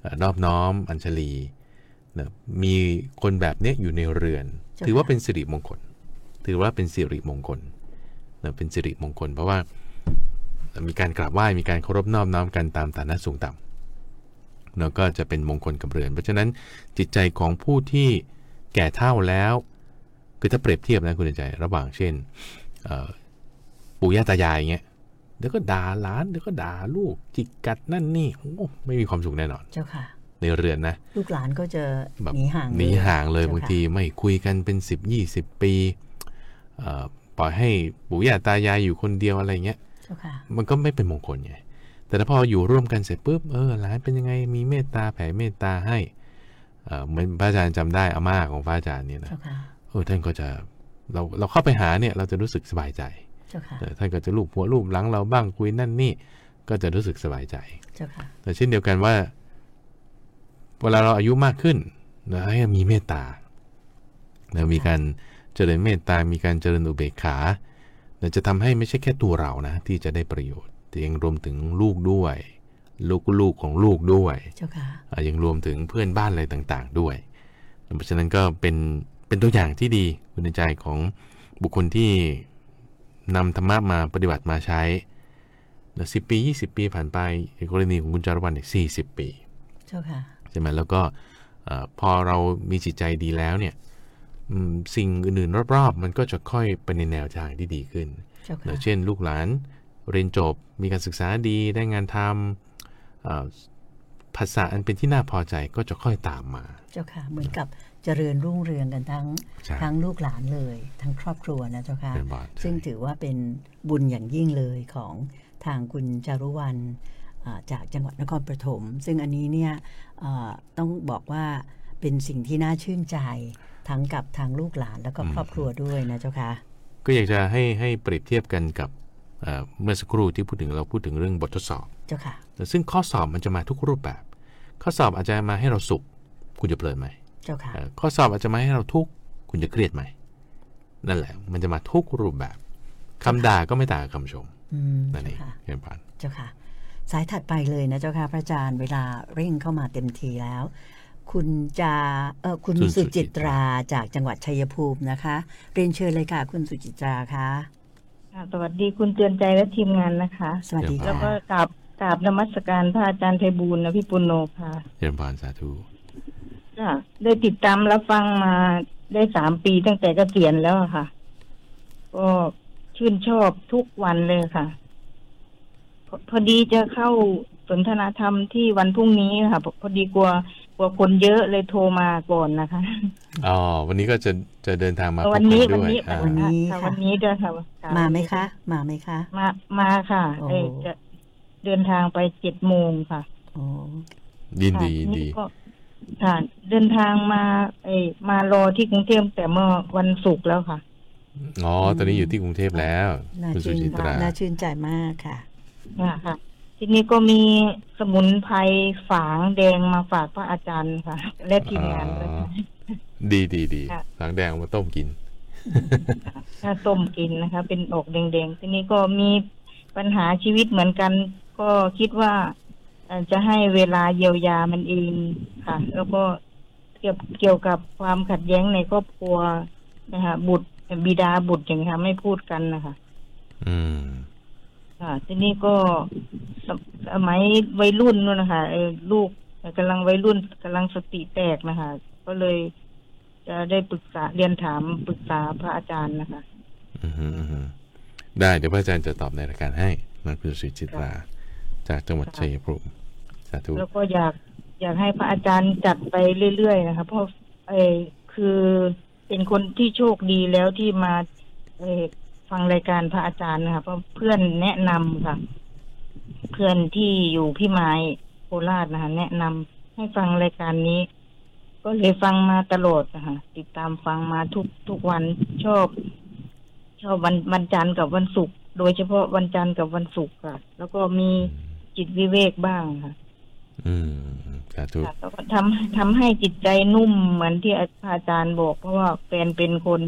Speaker 2: เอ่อนอบน้อมอัญชลีนะมีคนแบบเนี้ยอยู่ในเรือน ถือว่าเป็นสิริมงคล ถือว่าเป็นสิริมงคลนะเป็นสิริมงคล เพราะว่ามีการกราบไหว้มีการเคารพนอบน้อมกันตามฐานะสูงต่ำแล้วก็จะเป็นมงคลกับเรือน เพราะฉะนั้นจิตใจของผู้ที่แก่เฒ่าแล้วคือถ้าเปรียบเทียบนะคุณใจระหว่างเช่นเอ่อปู่ย่าตายายอย่างเงี้ยเดี๋ยวก็ด่าหลานเดี๋ยวก็ด่าลูกจิกกัดนั่นนี่โอ้ไม่มีความสุขแน่นอน
Speaker 1: เจ้าค่ะ
Speaker 2: ในเรือนนะ
Speaker 1: ลูกหลานก็จะ
Speaker 2: แบบ
Speaker 1: หนีห่าง
Speaker 2: หนีห่างเลย
Speaker 1: จ้
Speaker 2: บาง
Speaker 1: ค่ะ
Speaker 2: ทีไม่คุยกันเป็น 10 20 ปีเอ่อ ปล่อยให้ปู่ย่าตายายอยู่คนเดียวอะไรเงี้ย
Speaker 1: เจ้าค่ะ
Speaker 2: มันก็ไม่เป็นมงคลไงแต่ถ้าพออยู่ร่วมกันเสร็จปุ๊บเออหลานเป็นยังไงมีเมตตาแผ่เมตตาให้เอ่อเหมือนพระอาจารย์จำได้อาม่าของพระอาจารย์เนี่ยนะ
Speaker 1: เจ้าค่ะ
Speaker 2: เออท่านก็จะเราเราเข้าไปหาเนี่ยเราจะรู้สึกสบายใจ
Speaker 1: เจ้าค่ะ
Speaker 2: เออท่านก็จะลูบหัวลูบหลังเราบ้างคุยนั่นนี่ก็จะรู้สึกสบายใจ
Speaker 1: เจ้าค่ะ
Speaker 2: แต่เช่นเดียวกันว่า เวลาเราอายุมากขึ้นนะให้มีเมตตานะมีการ เจริญเมตตา มีการเจริญอุเบกขานะจะทำให้ไม่ใช่แค่ตัวเรานะ ที่จะได้ประโยชน์ แต่ยังรวมถึงลูกด้วย ลูกลูกของลูกด้วย
Speaker 1: เจ้าค่ะ
Speaker 2: อะยังรวมถึงเพื่อนบ้านอะไรต่างๆ ด้วย เพราะฉะนั้นก็เป็นเป็นตัวอย่างที่ดีคุณในใจของบุคคลที่นำธรรมะมาปฏิบัติมาใช้สิบปี 20 ปีผ่านไปในกรณีของคุณจารวันเนี่ยสี่สิบปี
Speaker 1: เจ้าค่ะ
Speaker 2: ใช่ไหมแล้วก็เอ่อพอเรามีจิตใจดีแล้วเนี่ยอืม สิ่งอื่นๆรอบๆ มันก็จะค่อยไปในแนวทางที่ดีขึ้น
Speaker 1: เจ้า
Speaker 2: เน
Speaker 1: ค่ะ
Speaker 2: อะเช่น ลูกหลานเรียนจบมีการศึกษาดีได้งานทำเอ่อภาษาอันเป็นที่น่าพอใจก็จะค่อยตามมา
Speaker 1: เจ้าค่ะ เหมือนกับเจริญรุ่งเรืองกันทั้ง
Speaker 2: ใช่
Speaker 1: ทั้งลูกหลานเลย ทั้งครอบครัวนะเจ้าค่ะ
Speaker 2: เป็นบาท
Speaker 1: ซึ่งถือว่าเป็นบุญอย่างยิ่งเลยของทางคุณจารุวรรณอ่าจากจังหวัดนครปฐมซึ่งอันนี้เนี่ยอ่าต้องบอกว่าเป็นสิ่งที่น่าชื่นใจ ทั้งกับทางลูกหลานแล้วก็ครอบครัวด้วยนะเจ้าค่ะ
Speaker 2: ก็อยากจะให้ให้เปรียบเทียบกันกับเอ่อเมื่อสักครู่ที่พูดถึงเราพูดถึงเรื่องบททดสอบ
Speaker 1: เจ้าค่ะ
Speaker 2: แต่ซึ่งข้อสอบมันจะมาทุกรูปแบบ ข้อสอบอาจจะมาให้เราสุข คุณจะเพลินไหม
Speaker 1: เจ้าค่ะ
Speaker 2: เอ่อข้อสอบอาจจะมาให้เราทุกข์คุณจะเครียดไหมนั่นแหละ มันจะมาทุกรูปแบบคำด่าก็ไม่ต่างกับคำชม
Speaker 1: อืม
Speaker 2: นั่นเอ
Speaker 1: เจ้างค่ะ
Speaker 2: เห็นปาน
Speaker 1: เจ้าค่ะ สายถัดไปเลยนะเจ้าค่ะพระอาจารย์เวลาเร่งเข้ามาเต็มทีแล้ว คุณจาเออคุณ
Speaker 2: คุณสุ
Speaker 1: สุ
Speaker 2: จิ
Speaker 1: จิ
Speaker 2: ต
Speaker 1: ตราจากจังหวัดชัยภูมินะคะ เรียนเชิญเลยค่ะ คุณสุจิตราคะ
Speaker 8: ค่ะสวัสดีคุณเตือนใจและทีมงานนะคะ
Speaker 1: สวัสดี
Speaker 8: แล้ว
Speaker 1: ค่ะ
Speaker 8: ก็กราบกราบนมัสการพระอาจารย์ไพบูลย์นะพี่ปุณโญค่ะ
Speaker 2: เยี่ยมพานสาธุ
Speaker 8: ค่ะได้ติดตามรับฟังมาได้สามปีตั้งแต่เกษียณแล้วอะค่ะ ก็ชื่นชอบทุกวันเลยค่ะพอพอดีจะเข้าสนทนาธรรมที่วันพรุ่งนี้ค่ะ พอพอดีกลัว กลัวคนเยอะเลยโทรมาก่อนนะคะ
Speaker 2: อ๋อวันนี้ก็จะจะเดินทางมาพบ
Speaker 8: วัน
Speaker 2: กั
Speaker 8: นี้
Speaker 2: น
Speaker 8: วัน
Speaker 2: ด้วย
Speaker 8: นี้
Speaker 2: อ่า
Speaker 1: วันนี้
Speaker 8: ค่ะ
Speaker 1: ค่ะ
Speaker 8: วันนี้ด้วยค่ะ
Speaker 1: มาไหมคะ มาไหมคะ
Speaker 8: มามาค่ะ
Speaker 1: โอ้
Speaker 8: เอ้ยจะเดินทางไปเจ็ดโมงค่ะ
Speaker 1: โอ้
Speaker 2: ยิน
Speaker 8: ค่ะ
Speaker 2: ดียินดี
Speaker 8: นี่ก็ค่ะ เดินทางมาเอ้ยมารอที่กรุงเทพแต่เมื่อวันศุกร์แล้วค่ะ
Speaker 2: อ๋อตอนนี้อยู่ที่กรุงเทพแล้ว
Speaker 1: น่า
Speaker 2: คุณสุ
Speaker 1: ชื่น
Speaker 2: จิตรา
Speaker 1: น่าชื่นใจมากค่ะ
Speaker 8: ค่ะค่ะ ทีนี้ก็มีสมุนไพรฝางแดงมาฝากพระอาจารย์ค่ะ และทีมงานด้วยค่ะ
Speaker 2: ดีดีดี
Speaker 8: ค่ะ
Speaker 2: หลังแดงมาต้มกิน
Speaker 8: ถ้าต้มกินนะคะ เป็นออกแดงๆทีนี้ก็มีปัญหาชีวิตเหมือนกัน ก็คิดว่าเอ่อจะให้เวลาเยียวยามันเองค่ะ แล้วก็เกี่ยวเกี่ยวกับความขัดแย้งในครอบครัวนะคะบุตรบิดาบุตรอย่างนี้ค่ะ ไม่พูดกันนะคะ
Speaker 2: อืม
Speaker 8: ค่ะ ทีนี้ก็สมัยวัยรุ่นนู่นนะคะลูกกำลังวัยรุ่นกำลังสติแตกนะคะ ก็เลย จะได้ปรึกษาเรียนถามปรึกษาพระอาจารย์นะคะ
Speaker 2: อืมอืมได้เดี๋ยวพระอาจารย์จะตอบในรายการให้นะคุณสุจิตราจากจังหวัดชัยภูมิสาธุ
Speaker 8: แล้วก็อยากอยากให้พระอาจารย์จัดไปเรื่อยๆนะคะเพราะเออคือเป็นคนที่โชคดีแล้วที่มาเออ ฟังรายการพระอาจารย์นะคะเพราะเพื่อนแนะนำค่ะ เพื่อนที่อยู่พี่ไม้โคราชนะคะแนะนำให้ฟังรายการนี้ ก็เลยฟังมาตลอดนะคะติดตามฟังมาทุกทุกวันชอบ ชอบวันวันจันทร์กับวันศุกร์โดยเฉพาะวันจันทร์กับวันศุกร์ค่ะ แล้วก็มีจิตวิเวกบ้างค่ะ
Speaker 2: อืมสาธุ
Speaker 8: ค่ะแล้วก็ทำทำให้จิตใจนุ่มเหมือนที่อาจารย์บอก เพราะว่าแฟนเป็นคน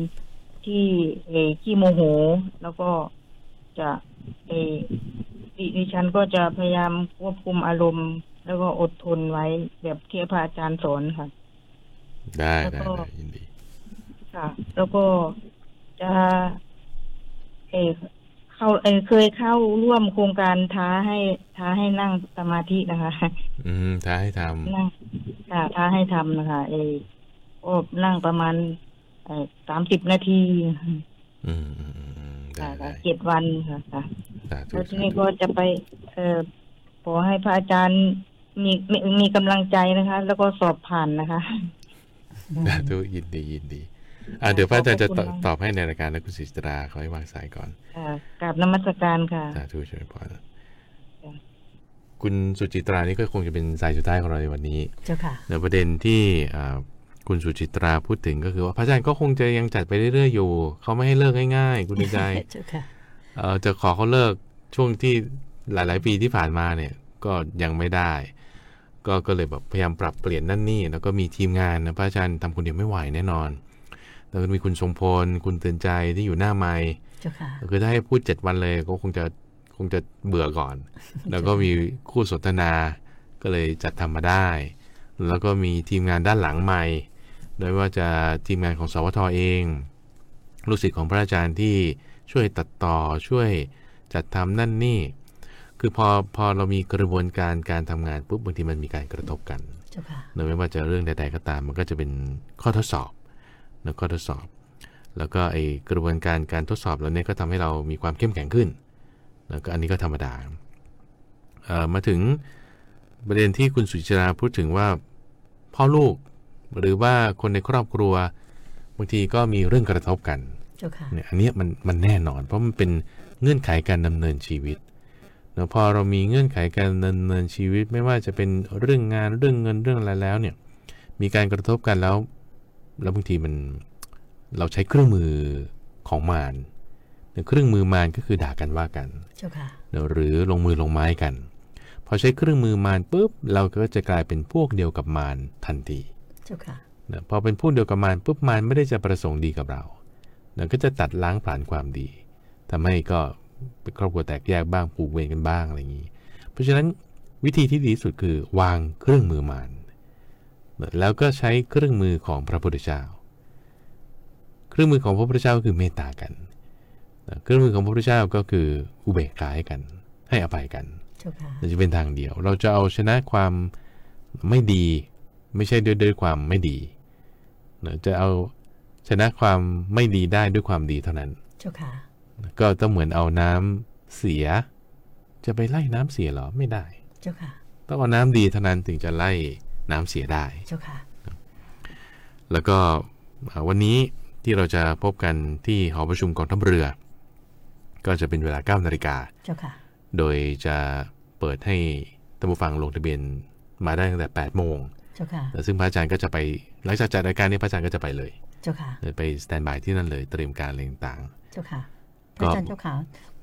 Speaker 8: ที่เออขี้โมโห แล้วก็จะเออดิดิฉันก็จะพยายามควบคุมอารมณ์ แล้วก็อดทนไว้แบบที่พระอาจารย์สอนค่ะ
Speaker 2: ได้
Speaker 8: แล้ว
Speaker 2: ได้
Speaker 8: ก็
Speaker 2: ได้ยินดี
Speaker 8: ค่ะ แล้วก็จะเออเข้าเออเคยเข้าร่วมโครงการท้าให้ท้าให้นั่งสมาธินะคะ
Speaker 2: อืมท้าให้ท
Speaker 8: นั่งค่ะท้าให้ทำนะคะเออก็นั่งประมาณ สามสิบนาทีำ
Speaker 2: อืมอืมอืมอืมได้
Speaker 8: ค่ะ
Speaker 2: ได้
Speaker 8: เจ็ดวันค่ะค่ะ
Speaker 2: สาธุ
Speaker 8: แล้วที
Speaker 2: สา
Speaker 8: นี้
Speaker 2: ธุ
Speaker 8: ก็จะไป เออขอให้พระอาจารย์มีมีมีกำลังใจนะคะ แล้วก็สอบผ่านนะคะ
Speaker 2: สาธุยินดียินดีอ่าเดี๋ยวพระอาจารย์จะ
Speaker 8: ขอบคุณ
Speaker 2: ตอบ
Speaker 8: มาก
Speaker 2: ตอบให้ในรายการนะคุณศิษตราขอให้วางสายก่อน
Speaker 8: ค่ะกราบนมัสการค่ะ
Speaker 2: สาธุช่วยพร
Speaker 8: จ้ะ
Speaker 2: คุณสุจิตรานี่ก็คงจะเป็นสายสุดท้ายของเราในวันนี้
Speaker 1: เจ้าค่ะ
Speaker 2: ในประเด็นที่อ่า คุณสุจิตราพูดถึงก็คือว่าพระอาจารย์ก็คงจะยังจัดไปเรื่อยๆอยู่ เขาไม่ให้เลิกง่ายๆ คุณเดือนใจ
Speaker 1: เจ้าค่ะ
Speaker 2: เอ่อจะขอเขาเลิกช่วงที่หลาย ๆ ปีที่ผ่านมาเนี่ย ก็ยังไม่ได้ ก็ก็เลยแบบพยายามปรับเปลี่ยนนั่นนี่แล้วก็มีทีมงานนะพระอาจารย์ทำคนเดียวไม่ไหวแน่นอนแล้วก็มีคุณทรงพล คุณเตือนใจที่อยู่หน้าไม้
Speaker 1: เจ้าค่ะ
Speaker 2: คือถ้าให้พูดเจ็ดวันเลยก็คงจะคงจะเบื่อก่อน แล้วก็มีคู่สนทนาก็เลยจัดทำมาได้ แล้วก็มีทีมงานด้านหลังใหม่ โดยว่าจะทีมงานของสวทเองลูกศิษย์ของพระอาจารย์ที่ช่วยตัดต่อช่วยจัดทำนั่นนี่ คือพอพอเรามีกระบวนการการทำงานปุ๊บบางทีมันมีการกระทบกัน
Speaker 1: เจ้าค่ะ
Speaker 2: เนอะไม่ว่าจะเรื่องใด ๆ ก็ตาม มันก็จะเป็นข้อทดสอบนะข้อทดสอบ แล้วก็ไอกระบวนการการทดสอบแล้วเนี่ยก็ทำให้เรามีความเข้มแข็งขึ้น แล้วก็อันนี้ก็ธรรมดาเอ่อมาถึงประเด็นที่คุณสุจิราพูดถึงว่าพ่อลูก หรือว่าคนในครอบครัวบางทีก็มีเรื่องกระทบกัน
Speaker 1: เจ้าค่ะ
Speaker 2: เนี่ยอันเนี้ยมันมันแน่นอน เพราะมันเป็นเงื่อนไขการดำเนินชีวิตเนอะพอเรามีเงื่อนไขการดำเนินชีวิต ไม่ว่าจะเป็นเรื่องงานเรื่องเงินเรื่องอะไรแล้วเนี่ยมีการกระทบกันแล้ว แล้วบางทีมันเราใช้เครื่องมือของมารเนี่ยเครื่องมือมารก็คือด่ากันว่ากัน
Speaker 1: เจ้าค่ะ
Speaker 2: เนอะหรือลงมือลงไม้กัน พอใช้เครื่องมือมารปุ๊บเราก็จะกลายเป็นพวกเดียวกับมารทันที
Speaker 1: เจ้า ค่ะ
Speaker 2: นะพอเป็นผู้เดียวกับมารปุ๊บมารไม่ได้จะประสงค์ดีกับเรานะก็จะตัดล้างผ่านความดีทำให้ก็เป็นครอบครัวแตกแยกบ้างผูกเวรกันบ้างอะไรอย่างนี้ เพราะฉะนั้นวิธีที่ดีที่สุดคือวางเครื่องมือมารแล้วก็ใช้เครื่องมือของพระพุทธเจ้า เครื่องมือของพระพุทธเจ้าก็คือเมตตากัน เครื่องมือของพระพุทธเจ้าก็คืออุเบกขาให้กัน ให้อภัยกัน
Speaker 1: เจ้าค่ะ
Speaker 2: จะเป็นทางเดียว เราจะเอาชนะความไม่ดี ไม่ใช่ด้วยด้วยความไม่ดีเนอะจะเอาชนะความไม่ดีได้ด้วยความดีเท่านั้น
Speaker 1: เจ้าค่ะ
Speaker 2: ก็ต้องเหมือนเอาน้ำเสีย จะไปไล่น้ำเสียเหรอไม่ได้
Speaker 1: เจ้าค่ะ
Speaker 2: ต้องเอาน้ำดีเท่านั้นถึงจะไล่น้ำเสียได้
Speaker 1: เจ้าค่ะ
Speaker 2: แล้วก็อ่าวันนี้ที่เราจะพบกันที่หอประชุมกองทัพเรือ ก็จะเป็นเวลา9นาฬิกา
Speaker 1: เจ้าค่ะ
Speaker 2: โดยจะเปิดให้ท่านผู้ฟังลงทะเบียนมาได้ตั้งแต่ 8 โมง
Speaker 1: เจ้าค่ะ
Speaker 2: ซึ่งพระอาจารย์ก็จะไปหลังจากจัดรายการนี้พระอาจารย์ก็จะไปเลย
Speaker 1: เจ้าค่ะ
Speaker 2: ไปสแตนบายที่นั่นเลยเตรียมการอะไรต่าง
Speaker 1: เจ้าค่ะพ
Speaker 2: ก็
Speaker 1: ระอาจารย์เจ้าค่ะ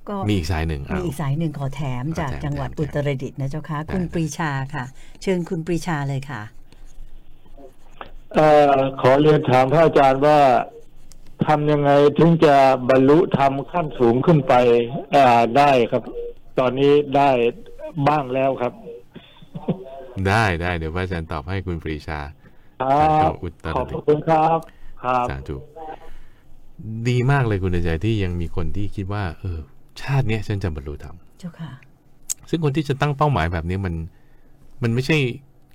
Speaker 1: ก็
Speaker 2: ๆมีอีกสายหนึ่ง
Speaker 1: มี
Speaker 2: เอา
Speaker 1: อีกสายหนึ่งขอแถมจาก
Speaker 2: ขอแถม
Speaker 1: จังหวัด
Speaker 2: แถม
Speaker 1: อุตรดิตถ์นะเจ้าค่ะคุณ
Speaker 2: ได้
Speaker 1: ปรีชาค่ะ เชิญคุณปรีชาเลยค่ะ
Speaker 11: เอ่อขอเรียนถามพระอาจารย์ว่าทำยังไงถึงจะบรรลุธรรมขั้นสูงขึ้นไปอ่าได้ครับ ตอนนี้ได้บ้างแล้วครับ
Speaker 2: ได้ได้เดี๋ยวพระอาจารย์ตอบให้คุณปรีชา
Speaker 11: ครับ
Speaker 2: อุตร
Speaker 11: ขอบ
Speaker 2: ดิตถ์
Speaker 11: คุณครับ ครับ
Speaker 2: สาธุดีมากเลยคุณใจที่ยังมีคนที่คิดว่า เออ ชาติเนี้ยฉันจะบรรลุธรรม
Speaker 1: เจ้าค่ะ
Speaker 2: ซึ่งคนที่จะตั้งเป้าหมายแบบนี้มัน มันไม่ใช่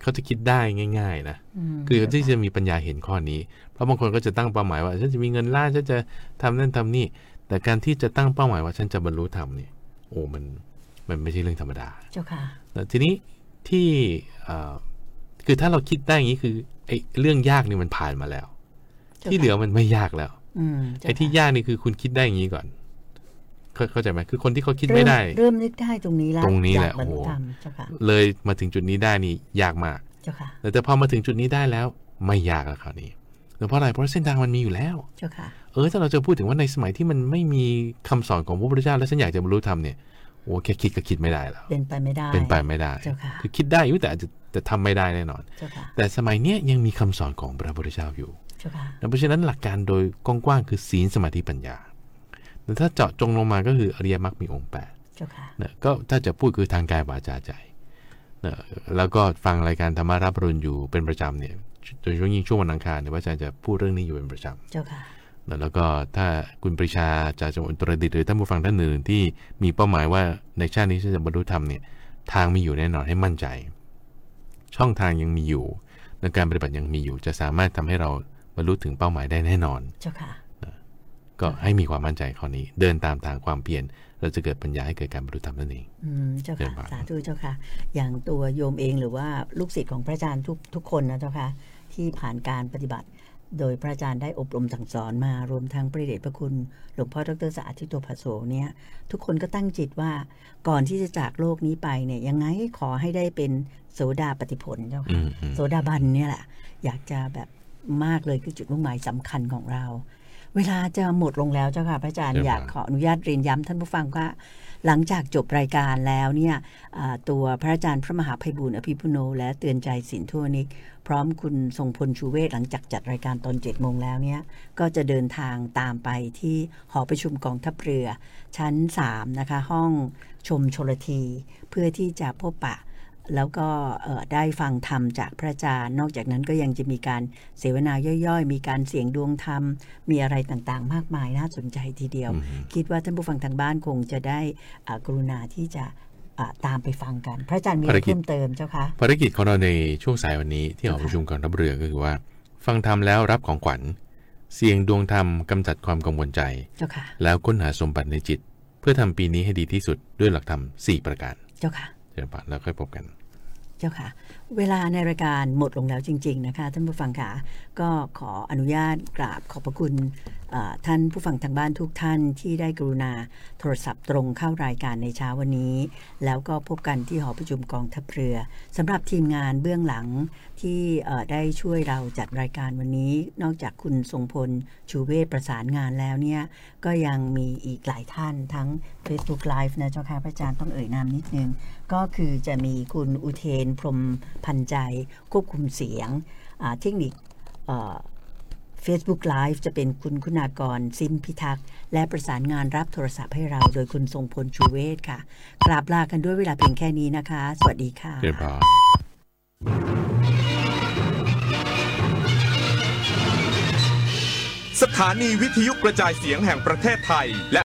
Speaker 2: เขาจะคิดได้ง่าย ๆ นะ
Speaker 1: ม
Speaker 2: คือที่จะมีปัญญาเห็นข้อนี้ เพราะบางคนก็จะตั้งเป้าหมายว่าฉันจะมีเงินล้านฉันจะทำนั่นทำนี่ แต่การที่จะตั้งเป้าหมายว่าฉันจะบรรลุธรรมเนี่ย โอ้มันมันไม่ใช่เรื่องธรรมดา
Speaker 1: เจ้าค่ะ
Speaker 2: แต่ทีนี้ ที่เอ่อคือถ้าเราคิดได้อย่างนี้คือไอ้เรื่องยากนี่มันผ่านมาแล้ว
Speaker 1: เจ้า
Speaker 2: ที่เหลือมันไม่ยากแล้ว
Speaker 1: อืมเจ้า
Speaker 2: ไอ้ที่
Speaker 1: ค่ะ
Speaker 2: ยากนี่คือคุณคิดได้อย่างนี้ก่อนเข้าเข้าใจไหมคือคนที่เขาคิดไม่ได้
Speaker 1: เริ่มนึกได้ตรงนี้แล้ว
Speaker 2: ตรงนี้แหละ
Speaker 1: อยากบรรลุ
Speaker 2: โอ้โห
Speaker 1: ธรรมเจ้าค่ะ
Speaker 2: เลยมาถึงจุดนี้ได้นี่ยากมาก
Speaker 1: เจ้าค่ะ
Speaker 2: แต่แต่พอมาถึงจุดนี้ได้แล้ว ไม่ยากแล้วคราวนี้แต่เพราะอะไรเพราะเส้นทางมันมีอยู่แล้ว
Speaker 1: เจ้าค่ะ
Speaker 2: เออถ้าเราจะพูดถึงว่าในสมัยที่มันไม่มีคำสอนของพระพุทธเจ้าแล้วฉันอยากจะบรรลุธรรมเนี่ย โอ้แค่คิดก็คิดไม่ได้แล้ว
Speaker 1: เป็นไปไม่ได้
Speaker 2: เป็นไปไม่ได้
Speaker 1: เจ้าค่ะ
Speaker 2: คือคิดได้อยู่แต่อาจจะแต่ทำไม่ได้แน่นอน
Speaker 1: เจ้าค่ะ
Speaker 2: แต่สมัยเนี้ยยังมีคำสอนของพระพุทธเจ้าอยู่
Speaker 1: เจ้าค่ะ
Speaker 2: และเพราะฉะนั้นหลักการโดยกว้างๆคือศีลสมาธิปัญญาแต่ถ้าเจาะจงลงมาก็คืออริยมรรคมีองค์แปด
Speaker 1: เจ้าค่ะ
Speaker 2: นะก็ถ้าจะพูดคือทางกายวาจาใจนะแล้วก็ฟังรายการธรรมารับรุณอยู่เป็นประจำเนี่ยโดยเฉพาะยิ่งช่วงวันอังคารเนี่ยพระอาจารย์จะพูดเรื่องนี้อยู่เป็นประจำ
Speaker 1: เจ้าค่ะ
Speaker 2: นะ แล้วก็ถ้าคุณปริชาจากจังหวัดอุตรดิตถ์หรือท่านผู้ฟังท่านอื่นที่มีเป้าหมายว่าในชาตินี้ฉันจะบรรลุธรรมเนี่ยทางมีอยู่แน่นอนให้มั่นใจ ช่องทางยังมีอยู่และการปฏิบัติยังมีอยู่ จะสามารถทำให้เราบรรลุถึงเป้าหมายได้แน่นอน
Speaker 1: เจ้าค่ะ
Speaker 2: ก็ให้มีความมั่นใจข้อนี้ เดินตามทางความเพียรเราจะเกิดปัญญาให้เกิดการบรรลุธรรมนั่นเอง
Speaker 1: อืมเจ้า
Speaker 2: เดิ
Speaker 1: ค่ะ
Speaker 2: นผ่าน
Speaker 1: สาธุเจ้าค่ะ อย่างตัวโยมเองหรือว่าลูกศิษย์ของพระอาจารย์ทุกทุกคนนะเจ้าค่ะที่ผ่านการปฏิบัติ โดยพระอาจารย์ได้อบรมสั่งสอนมารวมทั้งพระเดชพระคุณ หลวงพ่อดรสาธิตโตภโสเนี่ยทุกคนก็ตั้งจิตว่าก่อนที่จะจากโลกนี้ไปเนี่ยยังไงขอให้ได้เป็นโสดาปฏิผลเจ้า
Speaker 2: อื
Speaker 1: ค่ะ
Speaker 2: มอืม
Speaker 1: โสดาบันเนี่ยแหละ อยากจะแบบมากเลยคือจุดมุ่งหมายสำคัญของเรา เวลาจะหมดลงแล้วเจ้าค่ะพระอาจารย์
Speaker 2: เชิญ
Speaker 1: อยาก
Speaker 2: ครับ
Speaker 1: ขออนุญาตเรียนย้ำท่านผู้ฟังว่า หลังจากจบรายการแล้วเนี่ยอ่าตัวพระอาจารย์พระมหาภัยบูลย์อภิปุโน และเตือนใจสินทั่วนิก พร้อมคุณทรงพลชูเวศหลังจากจัดรายการตอน7จ็ดโมงแล้วเนี่ยก็จะเดินทางตามไปที่หอประชุมกองทัพเรือ ชั้น 3 นะคะ ห้องชมชลที เพื่อที่จะพบปะ แล้วก็เอ่อได้ฟังธรรมจากพระอาจารย์ นอกจากนั้นก็ยังจะมีการเสวนาย่อยๆ มีการเสียงดวงธรรม มีอะไรต่างๆ มากมายน่าสนใจทีเดียว
Speaker 2: อืม
Speaker 1: คิดว่าท่านผู้ฟังทางบ้านคงจะได้อ่ากรุณาที่จะอ่าตามไปฟังกัน พระอาจารย์มีอะไรเพิ่มเติมเจ้าคะ
Speaker 2: ภารกิจของเราในช่วงสายวันนี้ที่หอประชุมกองทัพเรือก็คือว่า ฟังธรรมแล้วรับของขวัญ เสียงดวงธรรมกำจัดความกังวลใจ
Speaker 1: เจ้าค่ะ
Speaker 2: แล้วค้นหาสมบัติในจิต เพื่อทำปีนี้ให้ดีที่สุดด้วยหลักธรรม4ประการ
Speaker 1: เจ้าค่ะ
Speaker 2: เดี๋ยวผ่านแล้วค่อยพบกัน
Speaker 1: เจ้าค่ะ เวลาในรายการหมดลงแล้วจริง ๆ นะคะท่านผู้ฟังค่ะก็ขออนุญาตกราบขอบพระคุณท่านผู้ฟังทางบ้านทุกท่านที่ได้กรุณาโทรศัพท์ตรงเข้ารายการในเช้าวันนี้ แล้วก็พบกันที่หอประชุมกองทัพเรือสำหรับทีมงานเบื้องหลังที่ได้ช่วยเราจัดรายการวันนี้ นอกจากคุณทรงพลชูเวศประสานงานแล้วเนี่ยก็ยังมีอีกหลายท่านทั้ง Facebook Live นะเจ้าค่ะพระอาจารย์ต้องเอ่ยนามนิดนึง ก็คือจะมีคุณอุเทนพรมพันใจ ควบคุมเสียงเทคนิค Facebook Live จะเป็นคุณคุณากรซิมพิทักษ์ และประสานงานรับโทรศัพท์ให้เราโดยคุณทรงพลชูเวศค่ะ กราบลากันด้วยเวลาเพียงแค่นี้นะคะ สวัสดีค่ะ
Speaker 12: สถานีวิทยุกระจายเสียงแห่งประเทศไทยและ